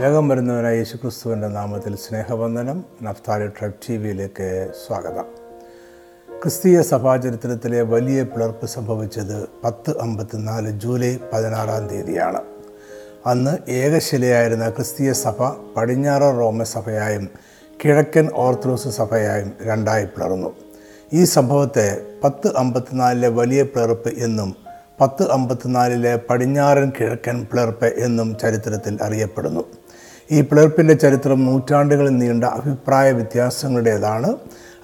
വേഗം വരുന്നവനായ യേശുക്രിസ്തുവിന്റെ നാമത്തിൽ സ്നേഹവന്ദനം നഫ്താലി ട്രൈബ് ടി വിയിലേക്ക് സ്വാഗതം. ക്രിസ്തീയ സഭാചരിത്രത്തിലെ വലിയ പിളർപ്പ് സംഭവിച്ചത് പത്ത് അമ്പത്തിനാല് ജൂലൈ പതിനാറാം തീയതിയാണ്. അന്ന് ഏകശിലയായിരുന്ന ക്രിസ്തീയ സഭ പടിഞ്ഞാറ് റോമൻ സഭയായും കിഴക്കൻ ഓർത്തഡോക്സ് സഭയായും രണ്ടായി പിളർന്നു. ഈ സംഭവത്തെ പത്ത് അമ്പത്തിനാലിലെ വലിയ പിളർപ്പ് എന്നും പത്ത് അമ്പത്തിനാലിലെ പടിഞ്ഞാറൻ കിഴക്കൻ പിളർപ്പ് എന്നും ചരിത്രത്തിൽ അറിയപ്പെടുന്നു. ഈ പിളർപ്പിന്റെ ചരിത്രം നൂറ്റാണ്ടുകളിൽ നീണ്ട അഭിപ്രായ വ്യത്യാസങ്ങളുടേതാണ്.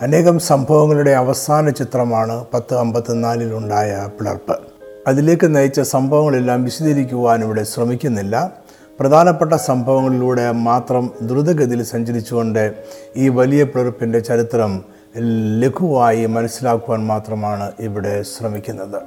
അനേകം സംഭവങ്ങളുടെ അവസാന ചിത്രമാണ് പത്ത് അമ്പത്തിനാലിലുണ്ടായ പിളർപ്പ്. അതിലേക്ക് നയിച്ച സംഭവങ്ങളെല്ലാം വിശദീകരിക്കുവാൻ ഇവിടെ ശ്രമിക്കുന്നില്ല. പ്രധാനപ്പെട്ട സംഭവങ്ങളിലൂടെ മാത്രം ദ്രുതഗതിയിൽ സഞ്ചരിച്ചുകൊണ്ട് ഈ വലിയ പിളർപ്പിന്റെ ചരിത്രം ലഘുവായി മനസ്സിലാക്കുവാൻ മാത്രമാണ് ഇവിടെ ശ്രമിക്കുന്നത്.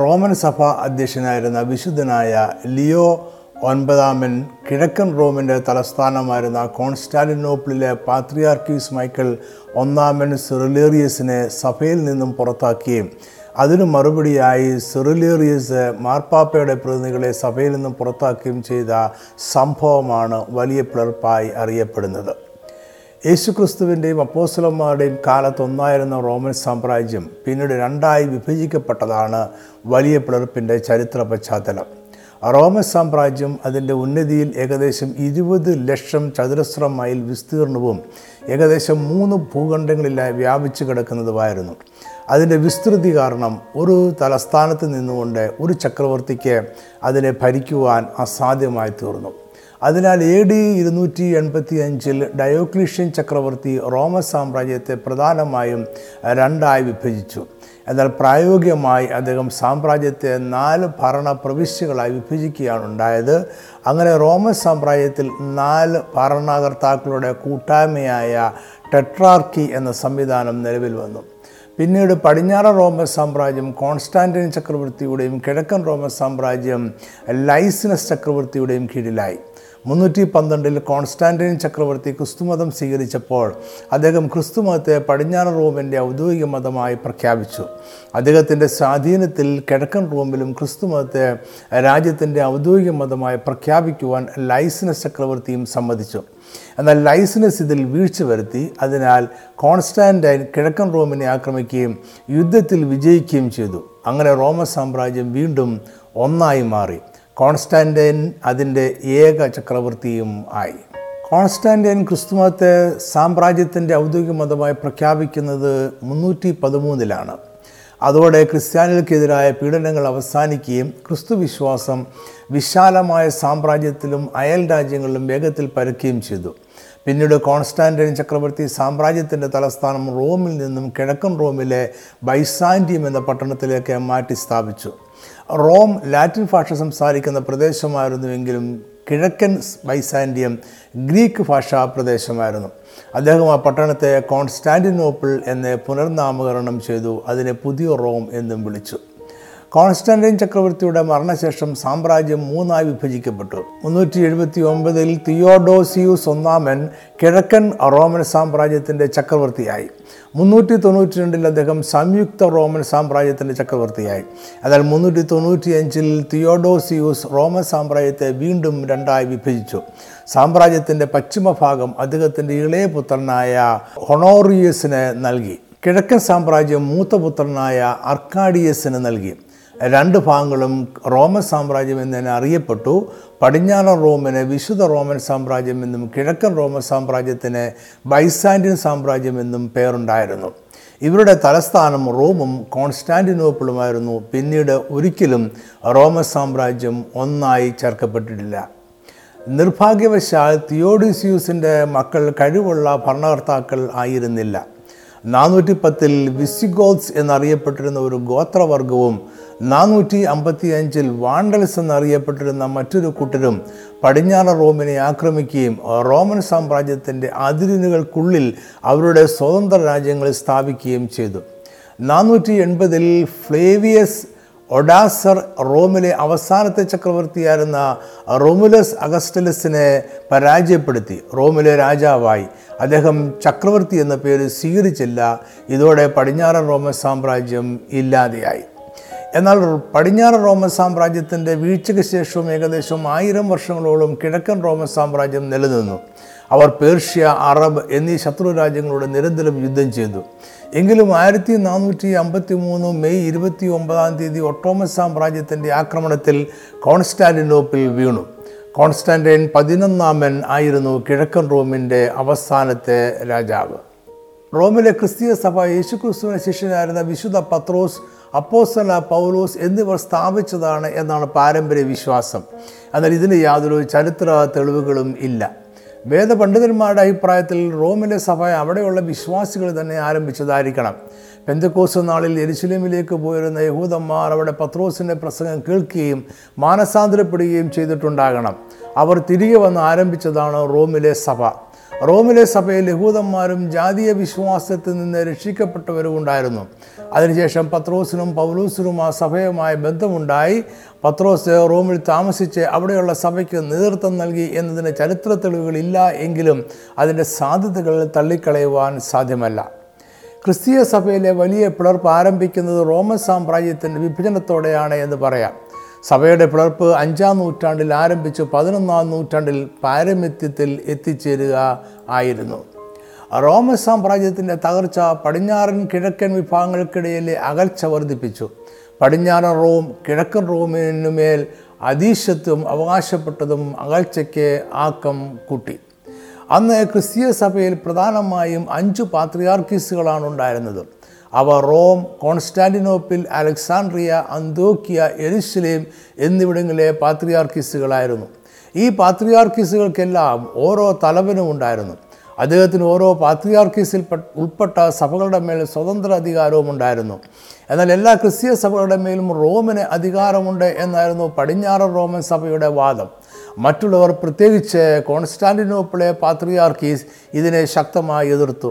റോമൻ സഭ അധ്യക്ഷനായിരുന്ന വിശുദ്ധനായ ലിയോ ഒൻപതാമൻ കിഴക്കൻ റോമിന്റെ തലസ്ഥാനമായിരുന്ന കോൺസ്റ്റാന്റിനോപ്പിളിലെ പാത്രിയാർക്കീസ് മൈക്കിൾ ഒന്നാമൻ സിറിലേറിയസിനെ സഭയിൽ നിന്നും പുറത്താക്കുകയും അതിനു മറുപടിയായി സിറിലേറിയസ് മാർപ്പാപ്പയുടെ പ്രതിനിധികളെ സഭയിൽ നിന്നും പുറത്താക്കുകയും ചെയ്ത സംഭവമാണ് വലിയ പിളർപ്പായി അറിയപ്പെടുന്നത്. യേശുക്രിസ്തുവിന്റെയും അപ്പോസ്ലന്മാരുടെയും കാലത്തൊന്നായിരുന്ന റോമൻ സാമ്രാജ്യം പിന്നീട് രണ്ടായി വിഭജിക്കപ്പെട്ടതാണ് വലിയ പിളർപ്പിന്റെ ചരിത്ര പശ്ചാത്തലം. റോമൻ സാമ്രാജ്യം അതിന്റെ ഉന്നതിയിൽ ഏകദേശം ഇരുപത് ലക്ഷം ചതുരശ്ര മൈൽ വിസ്തീർണവും ഏകദേശം മൂന്ന് ഭൂഖണ്ഡങ്ങളിലായി വ്യാപിച്ചു കിടക്കുന്നതുമായിരുന്നു. അതിന്റെ വിസ്തൃതി കാരണം ഒരു തലസ്ഥാനത്ത് നിന്നുകൊണ്ട് ഒരു ചക്രവർത്തിക്ക് അതിനെ ഭരിക്കുവാൻ അസാധ്യമായി തീർന്നു. അതിനാൽ എ ഡി ഇരുന്നൂറ്റി എൺപത്തി അഞ്ചിൽ ഡയോക്ലീഷ്യൻ ചക്രവർത്തി റോമൻ സാമ്രാജ്യത്തെ പ്രധാനമായും രണ്ടായി വിഭജിച്ചു. എന്നാൽ പ്രായോഗികമായി അദ്ദേഹം സാമ്രാജ്യത്തെ നാല് ഭരണ പ്രവിശ്യകളായി വിഭജിക്കുകയാണ് ഉണ്ടായത്. അങ്ങനെ റോമൻ സാമ്രാജ്യത്തിൽ നാല് ഭരണകർത്താക്കളുടെ കൂട്ടായ്മയായ ടെട്രാർക്കി എന്ന സംവിധാനം നിലവിൽ വന്നു. പിന്നീട് പടിഞ്ഞാറൻ റോമൻ സാമ്രാജ്യം കോൺസ്റ്റാന്റിൻ ചക്രവർത്തിയുടെയും കിഴക്കൻ റോമൻ സാമ്രാജ്യം ലൈസിനസ് ചക്രവർത്തിയുടെയും കീഴിലായി. മുന്നൂറ്റി പന്ത്രണ്ടിൽ കോൺസ്റ്റാന്റൈൻ ചക്രവർത്തി ക്രിസ്തുമതം സ്വീകരിച്ചപ്പോൾ അദ്ദേഹം ക്രിസ്തുമതത്തെ പടിഞ്ഞാറൻ റോമിന്റെ ഔദ്യോഗിക മതമായി പ്രഖ്യാപിച്ചു. അദ്ദേഹത്തിന്റെ സ്വാധീനത്തിൽ കിഴക്കൻ റോമിലും ക്രിസ്തുമതത്തെ രാജ്യത്തിന്റെ ഔദ്യോഗിക മതമായി പ്രഖ്യാപിക്കുവാൻ ലൈസിനസ് ചക്രവർത്തിയും സമ്മതിച്ചു. എന്നാൽ ലൈസിനസ് ഇതിൽ വീഴ്ച വരുത്തി അതിനാൽ കോൺസ്റ്റാന്റൈൻ കിഴക്കൻ റോമിനെ ആക്രമിക്കുകയും യുദ്ധത്തിൽ വിജയിക്കുകയും ചെയ്തു. അങ്ങനെ റോമ സാമ്രാജ്യം വീണ്ടും ഒന്നായി മാറി. കോൺസ്റ്റാന്റൈൻ അതിന്റെ ഏക ചക്രവർത്തിയും ആയി. കോൺസ്റ്റാന്റൈൻ ക്രിസ്തുമതത്തെ സാമ്രാജ്യത്തിന്റെ ഔദ്യോഗിക മതമായി പ്രഖ്യാപിക്കുന്നത് മുന്നൂറ്റി പതിമൂന്നിലാണ് അതോടെ ക്രിസ്ത്യാനികൾക്കെതിരായ പീഡനങ്ങൾ അവസാനിക്കുകയും ക്രിസ്തുവിശ്വാസം വിശാലമായ സാമ്രാജ്യത്തിലും അയൽ രാജ്യങ്ങളിലും വേഗത്തിൽ പരക്കുകയും ചെയ്തു. പിന്നീട് കോൺസ്റ്റാന്റൈൻ ചക്രവർത്തി സാമ്രാജ്യത്തിന്റെ തലസ്ഥാനം റോമിൽ നിന്നും കിഴക്കൻ റോമിലെ ബൈസാൻഡിയം എന്ന പട്ടണത്തിലേക്ക് മാറ്റി സ്ഥാപിച്ചു റോം ലാറ്റിൻ ഭാഷ സംസാരിക്കുന്ന പ്രദേശമായിരുന്നുവെങ്കിലും കിഴക്കൻ ബൈസാൻഡിയം ഗ്രീക്ക് ഭാഷാ പ്രദേശമായിരുന്നു. അദ്ദേഹം ആ പട്ടണത്തെ കോൺസ്റ്റാന്റിനോപ്പിൾ എന്ന് പുനർനാമകരണം ചെയ്തു. അതിനെ പുതിയ റോം എന്നും വിളിച്ചു. കോൺസ്റ്റാന്റൈൻ ചക്രവർത്തിയുടെ മരണശേഷം സാമ്രാജ്യം മൂന്നായി വിഭജിക്കപ്പെട്ടു. മുന്നൂറ്റി എഴുപത്തി ഒമ്പതിൽ തിയോഡോസിയൂസ് ഒന്നാമൻ കിഴക്കൻ റോമൻ സാമ്രാജ്യത്തിന്റെ ചക്രവർത്തിയായി. മുന്നൂറ്റി തൊണ്ണൂറ്റി രണ്ടിൽ അദ്ദേഹം സംയുക്ത റോമൻ സാമ്രാജ്യത്തിന്റെ ചക്രവർത്തിയായി. എന്നാൽ മുന്നൂറ്റി തൊണ്ണൂറ്റി അഞ്ചിൽ തിയോഡോസിയൂസ് റോമൻ സാമ്രാജ്യത്തെ വീണ്ടും രണ്ടായി വിഭജിച്ചു. സാമ്രാജ്യത്തിന്റെ പശ്ചിമഭാഗം അദ്ദേഹത്തിന്റെ ഇളയ പുത്രനായ ഹൊണോറിയസിന് നൽകി. കിഴക്കൻ സാമ്രാജ്യം മൂത്തപുത്രനായ അർക്കാഡിയസിന് നൽകി. രണ്ട് ഭാഗങ്ങളും റോമൻ സാമ്രാജ്യം എന്ന് അറിയപ്പെട്ടു. പടിഞ്ഞാറൻ റോമിന് വിശുദ്ധ റോമൻ സാമ്രാജ്യം എന്നും കിഴക്കൻ റോമൻ സാമ്രാജ്യത്തിന് ബൈസാൻഡിൻ സാമ്രാജ്യം എന്നും പേരുണ്ടായിരുന്നു. ഇവരുടെ തലസ്ഥാനം റോമും കോൺസ്റ്റാന്റിനോപ്പിളുമായിരുന്നു. പിന്നീട് ഒരിക്കലും റോമൻ സാമ്രാജ്യം ഒന്നായി ചേർക്കപ്പെട്ടിട്ടില്ല. നിർഭാഗ്യവശാൽ തിയോഡിസ്യൂസിന്റെ മക്കൾ കഴിവുള്ള ഭരണകർത്താക്കൾ ആയിരുന്നില്ല. നാനൂറ്റി പത്തിൽ വിസിഗോത്സ് എന്നറിയപ്പെട്ടിരുന്ന ഒരു ഗോത്രവർഗവും നാനൂറ്റി അമ്പത്തി അഞ്ചിൽ വാണ്ടൽസ് എന്നറിയപ്പെട്ടിരുന്ന മറ്റൊരു കൂട്ടരും പടിഞ്ഞാറ റോമിനെ ആക്രമിക്കുകയും റോമൻ സാമ്രാജ്യത്തിന്റെ അതിരുനുകൾക്കുള്ളിൽ അവരുടെ സ്വതന്ത്ര രാജ്യങ്ങൾ സ്ഥാപിക്കുകയും ചെയ്തു. നാനൂറ്റി എൺപതിൽ ഫ്ലേവിയസ് ഒഡാസർ റോമിലെ അവസാനത്തെ ചക്രവർത്തിയായിരുന്ന റോമുലസ് അഗസ്റ്റലസിനെ പരാജയപ്പെടുത്തി. റോമിലെ രാജാവായി. അദ്ദേഹം ചക്രവർത്തി എന്ന പേര് സ്വീകരിച്ചില്ല. ഇതോടെ പടിഞ്ഞാറൻ റോമൻ സാമ്രാജ്യം ഇല്ലാതെയായി. എന്നാൽ പടിഞ്ഞാറ് റോമൻ സാമ്രാജ്യത്തിന്റെ വീഴ്ചയ്ക്ക് ശേഷവും ഏകദേശം ആയിരം വർഷങ്ങളോളം കിഴക്കൻ റോമൻ സാമ്രാജ്യം നിലനിന്നു. അവർ പേർഷ്യ അറബ് എന്നീ ശത്രു രാജ്യങ്ങളോട് നിരന്തരം യുദ്ധം ചെയ്തു. എങ്കിലും ആയിരത്തി നാനൂറ്റി അമ്പത്തി മൂന്ന് മെയ് ഇരുപത്തി ഒമ്പതാം തീയതി ഒട്ടോമൻ സാമ്രാജ്യത്തിന്റെ ആക്രമണത്തിൽ കോൺസ്റ്റാന്റിനോപ്പിൽ വീണു. കോൺസ്റ്റാന്റൈൻ പതിനൊന്നാമൻ ആയിരുന്നു കിഴക്കൻ റോമിന്റെ അവസാനത്തെ രാജാവ്. റോമിലെ ക്രിസ്തീയ സഭ യേശുക്രിസ്തുവിന് ശിഷ്യനായിരുന്ന വിശുദ്ധ പത്രോസ് അപ്പോസ്തല പൗലോസ് എന്നിവർ സ്ഥാപിച്ചതാണ് എന്നാണ് പാരമ്പര്യ വിശ്വാസം. എന്നാൽ ഇതിന് യാതൊരു ചരിത്ര തെളിവുകളും ഇല്ല. വേദപണ്ഡിതന്മാരുടെ അഭിപ്രായത്തിൽ റോമിലെ സഭ അവിടെയുള്ള വിശ്വാസികൾ തന്നെ ആരംഭിച്ചതായിരിക്കണം. പെന്തക്കോസ് നാളിൽ എരിശിലിമിലേക്ക് പോയിരുന്ന യഹൂദന്മാർ അവിടെ പത്രോസിന്റെ പ്രസംഗം കേൾക്കുകയും മാനസാന്തരപ്പെടുകയും ചെയ്തിട്ടുണ്ടാകണം. അവർ തിരികെ വന്ന് ആരംഭിച്ചതാണ് റോമിലെ സഭ. റോമിലെ സഭയിൽ യഹൂദന്മാരും ജാതീയ വിശ്വാസത്തിൽ നിന്ന് രക്ഷിക്കപ്പെട്ടവരും ഉണ്ടായിരുന്നു അതിനുശേഷം പത്രോസിനും പൗലൂസിനും ആ സഭയുമായി ബന്ധമുണ്ടായി. പത്രോസ് റോമിൽ താമസിച്ച് അവിടെയുള്ള സഭയ്ക്ക് നേതൃത്വം നൽകി എന്നതിന് ചരിത്ര തെളിവുകളില്ല എങ്കിലും അതിന്റെ സാധ്യതകൾ തള്ളിക്കളയുവാൻ സാധ്യമല്ല. ക്രിസ്തീയ സഭയിലെ വലിയ പിളർപ്പ് ആരംഭിക്കുന്നത് റോമൻ സാമ്രാജ്യത്തിന്റെ വിഭജനത്തോടെയാണ് എന്ന് പറയാം. സഭയുടെ പിളർപ്പ് അഞ്ചാം നൂറ്റാണ്ടിൽ ആരംഭിച്ച് പതിനൊന്നാം നൂറ്റാണ്ടിൽ പാരമ്യത്തിൽ എത്തിച്ചേരുക ആയിരുന്നു. റോമൻ സാമ്രാജ്യത്തിന്റെ തകർച്ച പടിഞ്ഞാറൻ കിഴക്കൻ വിഭാഗങ്ങൾക്കിടയിലെ അകൽച്ച വർദ്ധിപ്പിച്ചു. പടിഞ്ഞാറൻ റോം കിഴക്കൻ റോമിനുമേൽ അതീശത്വം അവകാശപ്പെട്ടതും അകൽച്ചയ്ക്ക് ആക്കം കൂട്ടി. അന്ന് ക്രിസ്തീയ സഭയിൽ പ്രധാനമായും അഞ്ചു പാത്രിയാർക്കീസുകളാണ് ഉണ്ടായിരുന്നത് അവ റോം കോൺസ്റ്റാന്റിനോപ്പിൽ അലക്സാണ്ട്രിയ അന്തോക്കിയ എരുസലേം എന്നിവിടങ്ങളിലെ പാത്രിയാർക്കിസുകളായിരുന്നു ഈ പാത്രിയാർക്കിസുകൾക്കെല്ലാം ഓരോ തലവനും ഉണ്ടായിരുന്നു. അദ്ദേഹത്തിന് ഓരോ പാത്രിയാർക്കീസിൽ ഉൾപ്പെട്ട സഭകളുടെ മേൽ സ്വതന്ത്ര അധികാരവും ഉണ്ടായിരുന്നു. എന്നാൽ എല്ലാ ക്രിസ്തീയ സഭകളുടെ മേലും റോമിന് അധികാരമുണ്ട് എന്നായിരുന്നു പടിഞ്ഞാറൻ റോമൻ സഭയുടെ വാദം. മറ്റുള്ളവർ പ്രത്യേകിച്ച് കോൺസ്റ്റാന്റിനോപ്പിളെ പാത്രിയാർക്കീസ് ഇതിനെ ശക്തമായി എതിർത്തു.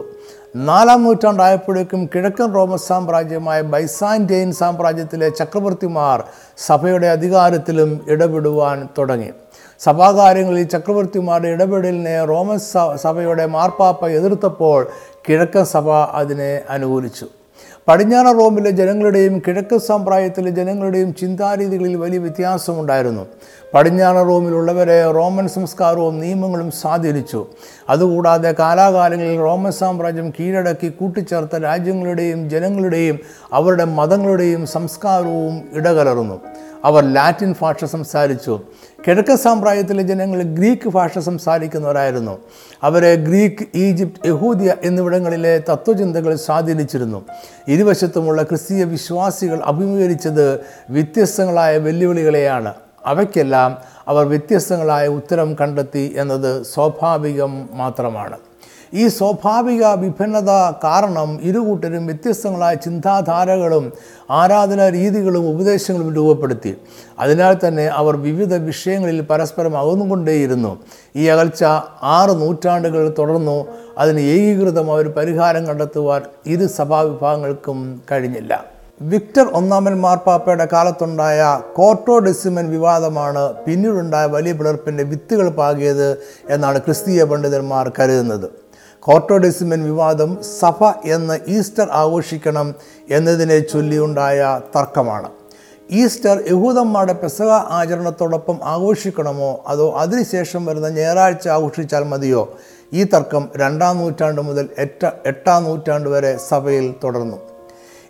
നാലാം നൂറ്റാണ്ടായപ്പോഴേക്കും കിഴക്കൻ റോമൻ സാമ്രാജ്യമായ ബൈസാന്റൈൻ സാമ്രാജ്യത്തിലെ ചക്രവർത്തിമാർ സഭയുടെ അധികാരത്തിലും ഇടപെടുവാൻ തുടങ്ങി. സഭാകാര്യങ്ങളിൽ ചക്രവർത്തിമാരുടെ ഇടപെടലിനെ റോമൻ സഭയുടെ മാർപ്പാപ്പ എതിർത്തപ്പോൾ കിഴക്കൻ സഭ അതിനെ അനുകൂലിച്ചു. പടിഞ്ഞാറ റോമിലെ ജനങ്ങളുടെയും കിഴക്കൻ സമ്പ്രായത്തിലെ ജനങ്ങളുടെയും ചിന്താരീതികളിൽ വലിയ വ്യത്യാസമുണ്ടായിരുന്നു. പടിഞ്ഞാറ റോമിലുള്ളവരെ റോമൻ സംസ്കാരവും നിയമങ്ങളും സ്വാധീനിച്ചു. അതുകൂടാതെ കാലാകാലങ്ങളിൽ റോമൻ സാമ്രാജ്യം കീഴടക്കി കൂട്ടിച്ചേർത്ത രാജ്യങ്ങളുടെയും ജനങ്ങളുടെയും അവരുടെ മതങ്ങളുടെയും സംസ്കാരവും ഇടകലർന്നു. അവർ ലാറ്റിൻ ഭാഷ സംസാരിച്ചു. കിഴക്കൻ സാമ്രാജ്യത്തിലെ ജനങ്ങൾ ഗ്രീക്ക് ഭാഷ സംസാരിക്കുന്നവരായിരുന്നു. അവരെ ഗ്രീക്ക് ഈജിപ്ത് യഹൂദിയ എന്നിവിടങ്ങളിലെ തത്വചിന്തകൾ സ്വാധീനിച്ചിരുന്നു. ഇരുവശത്തുമുള്ള ക്രിസ്തീയ വിശ്വാസികൾ അഭിമുഖീകരിച്ചത് വ്യത്യസ്തങ്ങളായ വെല്ലുവിളികളെയാണ്. അവയ്ക്കെല്ലാം അവർ വ്യത്യസ്തങ്ങളായ ഉത്തരം കണ്ടെത്തി എന്നത് സ്വാഭാവികം മാത്രമാണ്. ഈ സ്വാഭാവിക വിഭിന്നത കാരണം ഇരുകൂട്ടരും വ്യത്യസ്തങ്ങളായ ചിന്താധാരകളും ആരാധനാ രീതികളും ഉപദേശങ്ങളും രൂപപ്പെടുത്തി. അതിനാൽ തന്നെ അവർ വിവിധ വിഷയങ്ങളിൽ പരസ്പരം അകന്നുകൊണ്ടേയിരുന്നു. ഈ അകൽച്ച ആറ് നൂറ്റാണ്ടുകൾ തുടർന്നു. അതിന് ഏകീകൃതമായ ഒരു പരിഹാരം കണ്ടെത്തുവാൻ ഇരു സഭാവിഭാഗങ്ങൾക്കും കഴിഞ്ഞില്ല. വിക്ടർ ഒന്നാമൻ മാർപ്പാപ്പയുടെ കാലത്തുണ്ടായ കോർട്ടോ ഡെസിമൻ വിവാദമാണ് പിന്നീടുണ്ടായ വലിയ പിളർപ്പിന്റെ വിത്തുകൾ പാകിയത് എന്നാണ് ക്രിസ്തീയ പണ്ഡിതന്മാർ കരുതുന്നത്. കോർട്ടോഡെസിമൻ വിവാദം സഭ എന്ന് ഈസ്റ്റർ ആഘോഷിക്കണം എന്നതിനെ ചൊല്ലിയുണ്ടായ തർക്കമാണ്. ഈസ്റ്റർ യഹൂദന്മാരുടെ പെസക ആചരണത്തോടൊപ്പം ആഘോഷിക്കണമോ? അതോ അതിനുശേഷം വരുന്ന ഞായറാഴ്ച ആഘോഷിച്ചാൽ മതിയോ? ഈ തർക്കം രണ്ടാം നൂറ്റാണ്ട് മുതൽ എട്ട എട്ടാം നൂറ്റാണ്ട് വരെ സഭയിൽ തുടർന്നു.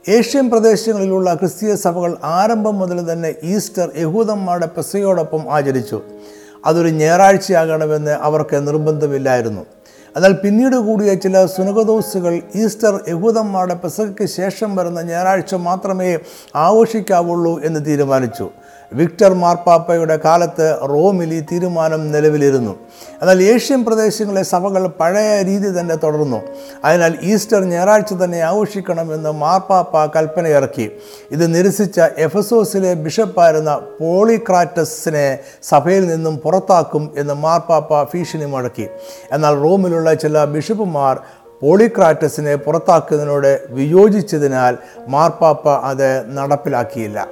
ഏഷ്യൻ പ്രദേശങ്ങളിലുള്ള ക്രിസ്തീയ സഭകൾ ആരംഭം മുതൽ തന്നെ ഈസ്റ്റർ യഹൂദന്മാരുടെ പെസയോടൊപ്പം ആചരിച്ചു. അതൊരു ഞായറാഴ്ചയാകണമെന്ന് അവർക്ക് നിർബന്ധമില്ലായിരുന്നു. എന്നാൽ പിന്നീട് കൂടിയ ചില സുനകദോസുകൾ ഈസ്റ്റർ യഹൂദന്മാരുടെ പെസകയ്ക്ക് ശേഷം വരുന്ന ഞായറാഴ്ച മാത്രമേ ആഘോഷിക്കാവുള്ളൂ എന്ന് തീരുമാനിച്ചു. വിക്ടർ മാർപ്പാപ്പയുടെ കാലത്ത് റോമിൽ ഈ തീരുമാനം നിലവിലിരുന്നു. എന്നാൽ ഏഷ്യൻ പ്രദേശങ്ങളിലെ സഭകൾ പഴയ രീതി തന്നെ തുടർന്നു. അതിനാൽ ഈസ്റ്റർ ഞായറാഴ്ച തന്നെ ആഘോഷിക്കണമെന്ന് മാർപ്പാപ്പ കൽപ്പനയിറക്കി. ഇത് നിരസിച്ച എഫസോസിലെ ബിഷപ്പായിരുന്ന പോളിക്രാറ്റസിനെ സഭയിൽ നിന്നും പുറത്താക്കും എന്ന് മാർപ്പാപ്പ ഭീഷണി മുഴക്കി. എന്നാൽ റോമിലുള്ള ചില ബിഷപ്പുമാർ പോളിക്രാറ്റസിനെ പുറത്താക്കുന്നതിനോട് വിയോജിച്ചതിനാൽ മാർപ്പാപ്പ അത് നടപ്പിലാക്കിയില്ല.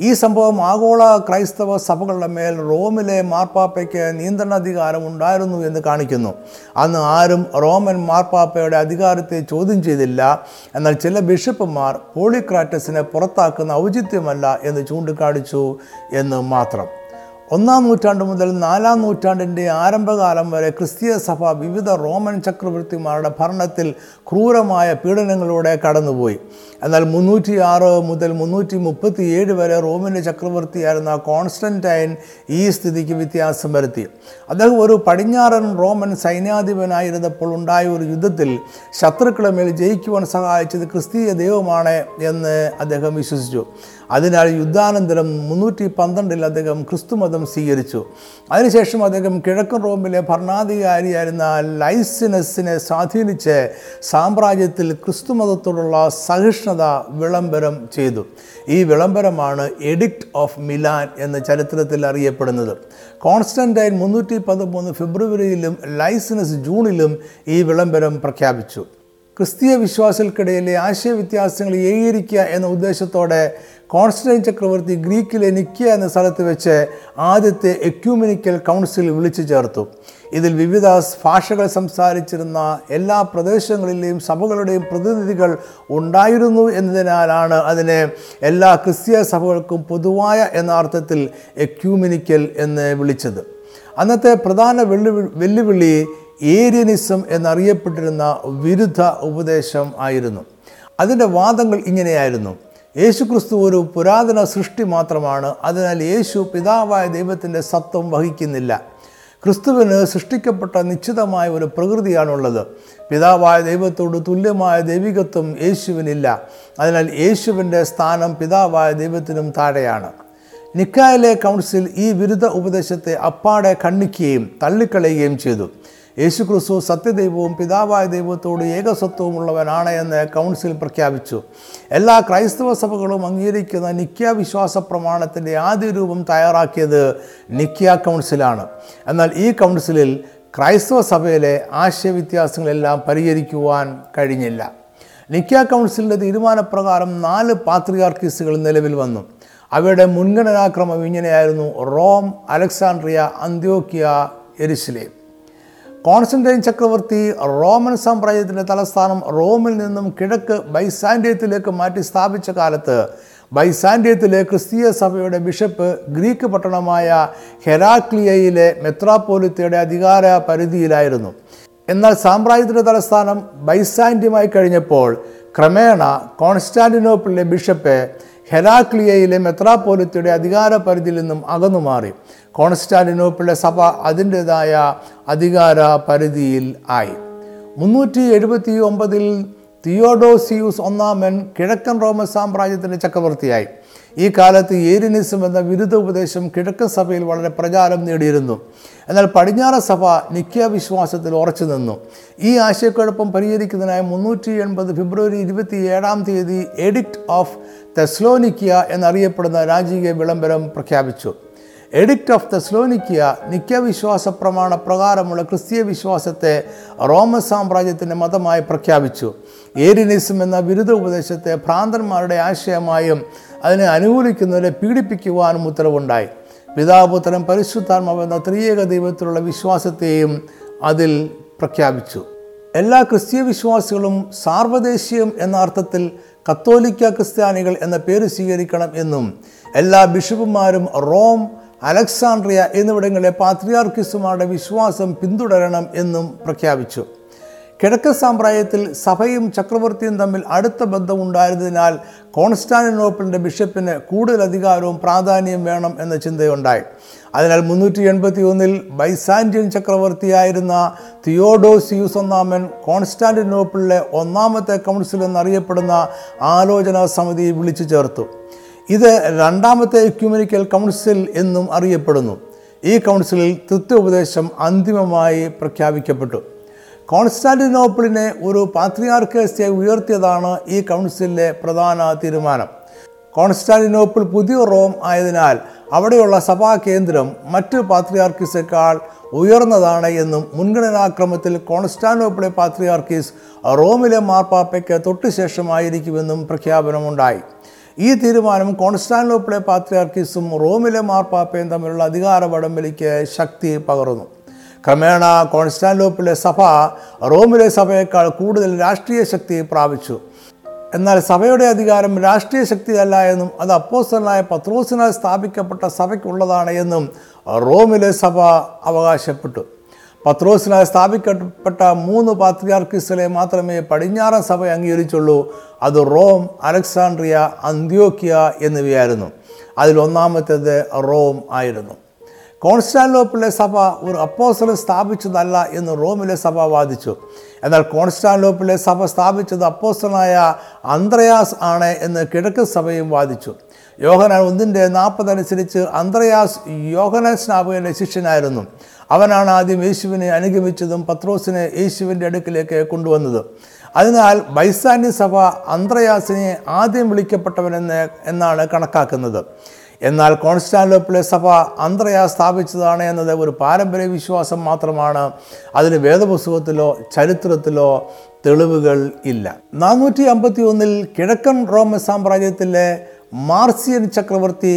ഈ സംഭവം ആഗോള ക്രൈസ്തവ സഭകളുടെ മേൽ റോമിലെ മാർപ്പാപ്പയ്ക്ക് നിയന്ത്രണാധികാരം ഉണ്ടായിരുന്നു എന്ന് കാണിക്കുന്നു. അന്ന് ആരും റോമൻ മാർപ്പാപ്പയുടെ അധികാരത്തെ ചോദ്യം ചെയ്തില്ല. എന്നാൽ ചില ബിഷപ്പുമാർ പോളിക്രാറ്റസിനെ പുറത്താക്കുന്ന ഔചിത്യമല്ല എന്ന് ചൂണ്ടിക്കാണിച്ചു എന്ന് മാത്രം. ഒന്നാം നൂറ്റാണ്ട് മുതൽ നാലാം നൂറ്റാണ്ടിന്റെ ആരംഭകാലം വരെ ക്രിസ്തീയ സഭ വിവിധ റോമൻ ചക്രവർത്തിമാരുടെ ഭരണത്തിൽ ക്രൂരമായ പീഡനങ്ങളിലൂടെ കടന്നുപോയി. എന്നാൽ മുന്നൂറ്റി ആറ് മുതൽ മുന്നൂറ്റി മുപ്പത്തി ഏഴ് വരെ റോമിന്റെ ചക്രവർത്തിയായിരുന്ന കോൺസ്റ്റന്റൈൻ ഈ സ്ഥിതിക്ക് വ്യത്യാസം വരുത്തി. അദ്ദേഹം ഒരു പടിഞ്ഞാറൻ റോമൻ സൈന്യാധിപനായിരുന്നപ്പോൾ ഉണ്ടായ ഒരു യുദ്ധത്തിൽ ശത്രുക്കളെ മേൽ ജയിക്കുവാൻ സഹായിച്ചത് ക്രിസ്തീയ ദൈവമാണ് എന്ന് അദ്ദേഹം വിശ്വസിച്ചു. അതിനാൽ യുദ്ധാനന്തരം മുന്നൂറ്റി പന്ത്രണ്ടിൽ അദ്ദേഹം ക്രിസ്തുമതം സ്വീകരിച്ചു. അതിനുശേഷം അദ്ദേഹം കിഴക്കൻ റോമിലെ ഭരണാധികാരിയായിരുന്ന ലൈസിനസിനെ സ്വാധീനിച്ച് സാമ്രാജ്യത്തിൽ ക്രിസ്തുമതത്തോടുള്ള സഹിഷ്ണുത വിളംബരം ചെയ്തു. ഈ വിളംബരമാണ് എഡിക്റ്റ് ഓഫ് മിലാൻ എന്ന ചരിത്രത്തിൽ അറിയപ്പെടുന്നത്. കോൺസ്റ്റന്റൈൻ മുന്നൂറ്റി പതിമൂന്ന് ഫെബ്രുവരിയിലും ലൈസിനസ് ജൂണിലും ഈ വിളംബരം പ്രഖ്യാപിച്ചു. ക്രിസ്തീയ വിശ്വാസികൾക്കിടയിലെ ആശയവ്യത്യാസങ്ങൾ ഏകീകരിക്കുക എന്ന ഉദ്ദേശത്തോടെ കോൺസ്റ്റൈൻ ചക്രവർത്തി ഗ്രീക്കിലെ നിക്കിയ എന്ന സ്ഥലത്ത് വെച്ച് ആദ്യത്തെ എക്യൂമിനിക്കൽ കൗൺസിൽ വിളിച്ചു ചേർത്തു. ഇതിൽ വിവിധ ഭാഷകൾ സംസാരിച്ചിരുന്ന എല്ലാ പ്രദേശങ്ങളിലെയും സഭകളുടെയും പ്രതിനിധികൾ ഉണ്ടായിരുന്നു എന്നതിനാലാണ് അതിനെ എല്ലാ ക്രിസ്തീയ സഭകൾക്കും പൊതുവായ എന്ന അർത്ഥത്തിൽ എക്യൂമിനിക്കൽ എന്ന് വിളിച്ചത്. അന്നത്തെ പ്രധാന വെല്ലുവിളി ഏരിയനിസം എന്നറിയപ്പെട്ടിരുന്ന വിരുദ്ധ ഉപദേശം ആയിരുന്നു. അതിന്റെ വാദങ്ങൾ ഇങ്ങനെയായിരുന്നു. യേശുക്രിസ്തു ഒരു പുരാതന സൃഷ്ടി മാത്രമാണ്. അതിനാൽ യേശു പിതാവായ ദൈവത്തിന്റെ സത്വം വഹിക്കുന്നില്ല. ക്രിസ്തുവിന് സൃഷ്ടിക്കപ്പെട്ട നിശ്ചിതമായ ഒരു പ്രകൃതിയാണുള്ളത്. പിതാവായ ദൈവത്തോട് തുല്യമായ ദൈവികത്വം യേശുവിനില്ല. അതിനാൽ യേശുവിന്റെ സ്ഥാനം പിതാവായ ദൈവത്തിനും താഴെയാണ്. നിക്കായിലെ കൗൺസിൽ ഈ വിരുദ്ധ ഉപദേശത്തെ അപ്പാടെ ഖണ്ഡിക്കുകയും തള്ളിക്കളയുകയും ചെയ്തു. യേശുക്രിസ്തു സത്യദൈവവും പിതാവായ ദൈവത്തോട് ഏകസത്വമുള്ളവനാണ് എന്ന് കൗൺസിൽ പ്രഖ്യാപിച്ചു. എല്ലാ ക്രൈസ്തവ സഭകളും അംഗീകരിക്കുന്ന നിക്യ വിശ്വാസ പ്രമാണത്തിന്റെ ആദ്യ രൂപം തയ്യാറാക്കിയത് നിക്യ കൗൺസിലാണ്. എന്നാൽ ഈ കൗൺസിലിൽ ക്രൈസ്തവ സഭയിലെ ആശയവ്യത്യാസങ്ങളെല്ലാം പരിഹരിക്കുവാൻ കഴിഞ്ഞില്ല. നിക്യ കൗൺസിലിന്റെ തീരുമാനപ്രകാരം നാല് പാത്രിയാർക്കീസുകൾ നിലവിൽ വന്നു. അവയുടെ മുൻഗണനാക്രമം ഇങ്ങനെയായിരുന്നു. റോം അലക്സാണ്ട്രിയ അന്ത്യോക്കിയ എരിശിലേം കോൺസ്റ്റന്റൈൻ ചക്രവർത്തി റോമൻ സാമ്രാജ്യത്തിന്റെ തലസ്ഥാനം റോമിൽ നിന്നും കിഴക്ക് ബൈസാൻഡ്യത്തിലേക്ക് മാറ്റി സ്ഥാപിച്ച കാലത്ത് ബൈസാൻഡ്യത്തിലെ ക്രിസ്തീയ സഭയുടെ ബിഷപ്പ് ഗ്രീക്ക് പട്ടണമായ ഹെരാക്ലിയയിലെ മെത്രാപ്പോലിത്തയുടെ അധികാര പരിധിയിലായിരുന്നു. എന്നാൽ സാമ്രാജ്യത്തിന്റെ തലസ്ഥാനം ബൈസാൻഡ്യമായി കഴിഞ്ഞപ്പോൾ ക്രമേണ കോൺസ്റ്റാന്റിനോപ്പിളിലെ ബിഷപ്പ് ഹെരാക്ലിയയിലെ മെത്രാപ്പോലിത്തയുടെ അധികാര പരിധിയിൽ നിന്നും അകന്നുമാറി കോൺസ്റ്റാന്റിനോപ്പിളിലെ സഭ അതിന്റെതായ അധികാര പരിധിയിൽ ആയി. മുന്നൂറ്റി എഴുപത്തി ഒമ്പതിൽ തിയോഡോസിയൂസ് ഒന്നാമൻ കിഴക്കൻ റോമൻ സാമ്രാജ്യത്തിന്റെ ചക്രവർത്തിയായി. ഈ കാലത്ത് ഏരിനിസം എന്ന വിരുദ്ധ ഉപദേശം കിഴക്കൻ സഭയിൽ വളരെ പ്രചാരം നേടിയിരുന്നു. എന്നാൽ പടിഞ്ഞാറ സഭ നിക്യ വിശ്വാസത്തിൽ ഉറച്ചു നിന്നു. ഈ ആശയക്കുഴപ്പം പരിഹരിക്കുന്നതിനായി മുന്നൂറ്റി എൺപത് ഫെബ്രുവരി ഇരുപത്തി ഏഴാം തീയതി എഡിക്റ്റ് ഓഫ് തെസ്ലോനിക്കിയ എന്നറിയപ്പെടുന്ന രാജകീയ വിളംബരം പ്രഖ്യാപിച്ചു. എഡിക്റ്റ് ഓഫ് തെസ്ലോനിക്കിയ നിത്യവിശ്വാസ പ്രമാണ പ്രകാരമുള്ള ക്രിസ്തീയ വിശ്വാസത്തെ റോമൻ സാമ്രാജ്യത്തിന്റെ മതമായി പ്രഖ്യാപിച്ചു. ഏരിനിസം എന്ന ബിരുദ ഉപദേശത്തെ ഭ്രാന്തന്മാരുടെ ആശയമായും അതിനെ അനുകൂലിക്കുന്നവരെ പീഡിപ്പിക്കുവാനും ഉത്തരവുണ്ടായി. പിതാപുത്രൻ പരിശുദ്ധാത്മാവ് എന്ന ത്രിയേക ദൈവത്തിലുള്ള വിശ്വാസത്തെയും അതിൽ പ്രഖ്യാപിച്ചു. എല്ലാ ക്രിസ്തീയ വിശ്വാസികളും സാർവദേശീയം എന്ന അർത്ഥത്തിൽ കത്തോലിക്ക ക്രിസ്ത്യാനികൾ എന്ന പേര് സ്വീകരിക്കണം എന്നും എല്ലാ ബിഷപ്പുമാരും റോം അലക്സാണ്ട്രിയ എന്നിവിടങ്ങളിലെ പാത്രിയാർക്കിസുമാരുടെ വിശ്വാസം പിന്തുടരണം എന്നും പ്രഖ്യാപിച്ചു. കിഴക്കൻ സാമ്രാജ്യത്തിൽ സഭയും ചക്രവർത്തിയും തമ്മിൽ അടുത്ത ബന്ധമുണ്ടായിരുന്നതിനാൽ കോൺസ്റ്റാന്റിനോപ്പിളിന്റെ ബിഷപ്പിന് കൂടുതൽ അധികാരവും പ്രാധാന്യവും വേണം എന്ന ചിന്തയുണ്ടായി. അതിനാൽ മുന്നൂറ്റി എൺപത്തി ഒന്നിൽ ബൈസാൻഷ്യൻ ചക്രവർത്തിയായിരുന്ന തിയോഡോസിയൂസ് ഒന്നാമൻ കോൺസ്റ്റാന്റിനോപ്പിളിലെ ഒന്നാമത്തെ കൗൺസിൽ എന്നറിയപ്പെടുന്ന ആലോചനാ സമിതി വിളിച്ചു ചേർത്തു. ഇത് രണ്ടാമത്തെ എക്യൂമിനിക്കൽ കൗൺസിൽ എന്നും അറിയപ്പെടുന്നു. ഈ കൗൺസിലിൽ തൃത്വോപദേശം അന്തിമമായി പ്രഖ്യാപിക്കപ്പെട്ടു. കോൺസ്റ്റാന്റിനോപ്പിളിനെ ഒരു പാത്രിയാർക്കേസ്റ്റെ ഉയർത്തിയതാണ് ഈ കൗൺസിലിലെ പ്രധാന തീരുമാനം. കോൺസ്റ്റാന്റിനോപ്പിൾ പുതിയ റോം ആയതിനാൽ അവിടെയുള്ള സഭാ കേന്ദ്രം മറ്റ് പാത്രിയാർക്കീസേക്കാൾ ഉയർന്നതാണ് എന്നും മുൻഗണനാക്രമത്തിൽ കോൺസ്റ്റാന്റിനോപ്പിളെ പാത്രിയാർക്കീസ് റോമിലെ മാർപ്പാപ്പയ്ക്ക് തൊട്ടുശേഷമായിരിക്കുമെന്നും പ്രഖ്യാപനമുണ്ടായി. ഈ തീരുമാനം കോൺസ്റ്റാന്റിനോപ്പിളെ പാത്രിയാർക്കീസും റോമിലെ മാർപ്പാപ്പയും തമ്മിലുള്ള അധികാര വടംവലിക്ക് ശക്തി പകർന്നു. ക്രമേണ കോൺസ്റ്റാൻലോപ്പിലെ സഭ റോമിലെ സഭയേക്കാൾ കൂടുതൽ രാഷ്ട്രീയ ശക്തി പ്രാപിച്ചു. എന്നാൽ സഭയുടെ അധികാരം രാഷ്ട്രീയ ശക്തിയല്ല എന്നും അത് അപ്പോസ്റ്റലായ പത്രോസിനാൽ സ്ഥാപിക്കപ്പെട്ട സഭയ്ക്കുള്ളതാണ് എന്നും റോമിലെ സഭ അവകാശപ്പെട്ടു. പത്രോസിനാൽ സ്ഥാപിക്കപ്പെട്ട മൂന്ന് പാത്രിയാർക്കിസുകളെ മാത്രമേ പടിഞ്ഞാറൻ സഭ അംഗീകരിച്ചുള്ളൂ. അത് റോം അലക്സാണ്ട്രിയ അന്ത്യോക്കിയ എന്നിവയായിരുന്നു. അതിൽ ഒന്നാമത്തേത് റോം ആയിരുന്നു. കോൺസ്റ്റാന്റിനോപ്പിലെ സഭ ഒരു അപ്പോസ്റ്റലൻ സ്ഥാപിച്ചതല്ല എന്ന് റോമിലെ സഭ വാദിച്ചു. എന്നാൽ കോൺസ്റ്റാൻലോപ്പിലെ സഭ സ്ഥാപിച്ചത് അപ്പോസലായ അന്ത്രയാസ് ആണ് എന്ന് കിഴക്ക് സഭയും വാദിച്ചു. യോഹനാൻ ഒന്നിന്റെ നാൽപ്പതനുസരിച്ച് അന്ത്രയാസ് യോഹനാൻ സ്നാപകന്റെ ശിഷ്യനായിരുന്നു. അവനാണ് ആദ്യം യേശുവിനെ അനുഗമിച്ചതും പത്രോസിനെ യേശുവിന്റെ അടുക്കിലേക്ക് കൊണ്ടുവന്നത്. അതിനാൽ ബൈസാന്യ സഭ അന്ത്രയാസിനെ ആദ്യം വിളിക്കപ്പെട്ടവനെന്ന് എന്നാണ് കണക്കാക്കുന്നത്. എന്നാൽ കോൺസ്റ്റാന്റോപ്പിലെ സഭ അന്ത്രയാ സ്ഥാപിച്ചതാണ് എന്നത് ഒരു പാരമ്പര്യ വിശ്വാസം മാത്രമാണ്. അതിന് വേദപുസ്തകത്തിലോ ചരിത്രത്തിലോ തെളിവുകൾ ഇല്ല. നാനൂറ്റി അമ്പത്തി ഒന്നിൽ കിഴക്കൻ റോമൻ സാമ്രാജ്യത്തിലെ മാർസിയൻ ചക്രവർത്തി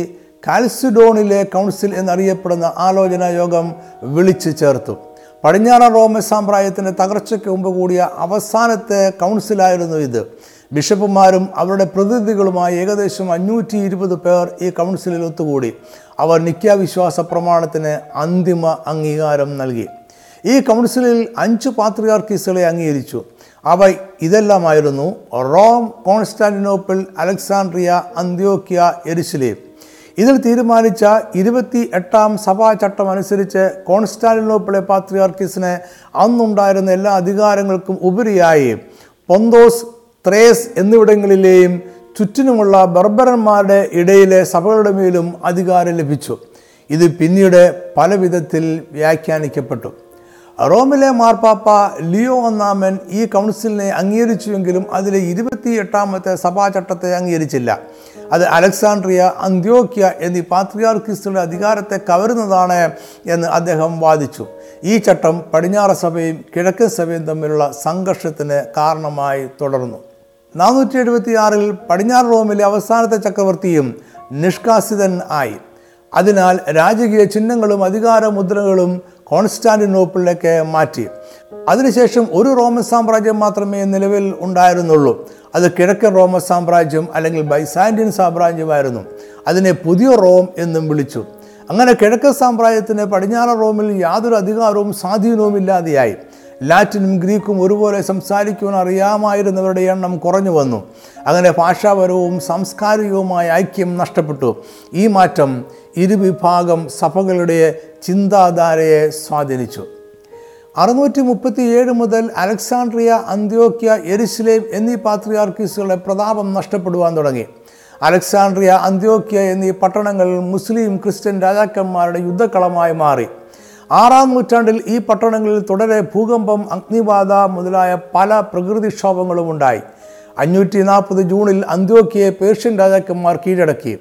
കാൽസിഡോണിലെ കൗൺസിൽ എന്നറിയപ്പെടുന്ന ആലോചനാ യോഗം വിളിച്ചു ചേർത്തു. പടിഞ്ഞാറൻ റോമൻ സാമ്രാജ്യത്തിന്റെ തകർച്ചയ്ക്ക് മുമ്പ് കൂടിയ അവസാനത്തെ കൗൺസിലായിരുന്നു ഇത്. ബിഷപ്പുമാരും അവരുടെ പ്രതിനിധികളുമായി ഏകദേശം അഞ്ഞൂറ്റി ഇരുപത് പേർ ഈ കൗൺസിലിൽ ഒത്തുകൂടി. അവർ നിത്യാവിശ്വാസ പ്രമാണത്തിന് അന്തിമ അംഗീകാരം നൽകി. ഈ കൗൺസിലിൽ അഞ്ച് പാത്രിയാർക്കീസുകളെ അംഗീകരിച്ചു. അവ ഇതെല്ലാമായിരുന്നു റോം കോൺസ്റ്റാന്റിനോപ്പിൾ അലക്സാണ്ട്രിയ അന്ത്യോക്യ എരിശിലേ. ഇതിൽ തീരുമാനിച്ച ഇരുപത്തി എട്ടാം സഭാ ചട്ടം അനുസരിച്ച് കോൺസ്റ്റാന്റിനോപ്പിളെ പാത്രിയാർക്കീസിന് അന്നുണ്ടായിരുന്ന എല്ലാ അധികാരങ്ങൾക്കും ഉപരിയായി പൊന്തോസ് ത്രേസ് എന്നിവിടങ്ങളിലെയും ചുറ്റിനുമുള്ള ബർബരന്മാരുടെ ഇടയിലെ സഭകളുടെ മേലും അധികാരം ലഭിച്ചു. ഇത് പിന്നീട് പല വിധത്തിൽ വ്യാഖ്യാനിക്കപ്പെട്ടു. റോമിലെ മാർപ്പാപ്പ ലിയോ ഒന്നാമൻ ഈ കൗൺസിലിനെ അംഗീകരിച്ചുവെങ്കിലും അതിലെ ഇരുപത്തി എട്ടാമത്തെ സഭാചട്ടത്തെ അംഗീകരിച്ചില്ല. അത് അലക്സാണ്ട്രിയ അന്ത്യോക്യ എന്നീ പാത്രിയാർക്കിസ്റ്റുകളുടെ അധികാരത്തെ കവരുന്നതാണ് എന്ന് അദ്ദേഹം വാദിച്ചു. ഈ ചട്ടം പടിഞ്ഞാറ് സഭയും കിഴക്കൻ സഭയും തമ്മിലുള്ള സംഘർഷത്തിന് കാരണമായി തുടർന്നു. നാനൂറ്റി എഴുപത്തി ആറിൽ പടിഞ്ഞാറ് റോമിലെ അവസാനത്തെ ചക്രവർത്തിയും നിഷ്കാസിതൻ ആയി. അതിനാൽ രാജകീയ ചിഹ്നങ്ങളും അധികാര മുദ്രകളും കോൺസ്റ്റാന്റിനോപ്പിളിലേക്ക് മാറ്റി. അതിനുശേഷം ഒരു റോമൻ സാമ്രാജ്യം മാത്രമേ നിലവിൽ ഉണ്ടായിരുന്നുള്ളൂ. അത് കിഴക്കൻ റോമൻ സാമ്രാജ്യം അല്ലെങ്കിൽ ബൈസാൻഡിയൻ സാമ്രാജ്യമായിരുന്നു. അതിനെ പുതിയ റോം എന്നും വിളിച്ചു. അങ്ങനെ കിഴക്കൻ സാമ്രാജ്യത്തിന് പടിഞ്ഞാറൻ റോമിൽ യാതൊരു അധികാരവും സ്വാധീനവും ഇല്ലാതെയായി ലാറ്റിനും ഗ്രീക്കും ഒരുപോലെ സംസാരിക്കുവാൻ അറിയാമായിരുന്നവരുടെ എണ്ണം കുറഞ്ഞു വന്നു. അങ്ങനെ ഭാഷാപരവും സാംസ്കാരികവുമായ ഐക്യം നഷ്ടപ്പെട്ടു. ഈ മാറ്റം ഇരുവിഭാഗം സഭകളുടെ ചിന്താധാരയെ സ്വാധീനിച്ചു. അറുന്നൂറ്റി മുപ്പത്തി ഏഴ് മുതൽ അലക്സാണ്ട്രിയ അന്ത്യോക്യ എരുസലേം എന്നീ പാത്രിയാർക്കീസുകളുടെ പ്രതാപം നഷ്ടപ്പെടുവാൻ തുടങ്ങി. അലക്സാണ്ട്രിയ അന്ത്യോക്യ എന്നീ പട്ടണങ്ങൾ മുസ്ലിം ക്രിസ്ത്യൻ രാജാക്കന്മാരുടെ യുദ്ധക്കളമായി മാറി. ആറാം നൂറ്റാണ്ടിൽ ഈ പട്ടണങ്ങളിൽ തുടരെ ഭൂകമ്പം അഗ്നിബാധ മുതലായ പല പ്രകൃതിക്ഷോഭങ്ങളും ഉണ്ടായി. അഞ്ഞൂറ്റി നാൽപ്പത് ജൂണിൽ അന്ത്യോക്കിയെ പേർഷ്യൻ രാജാക്കന്മാർ കീഴടക്കി.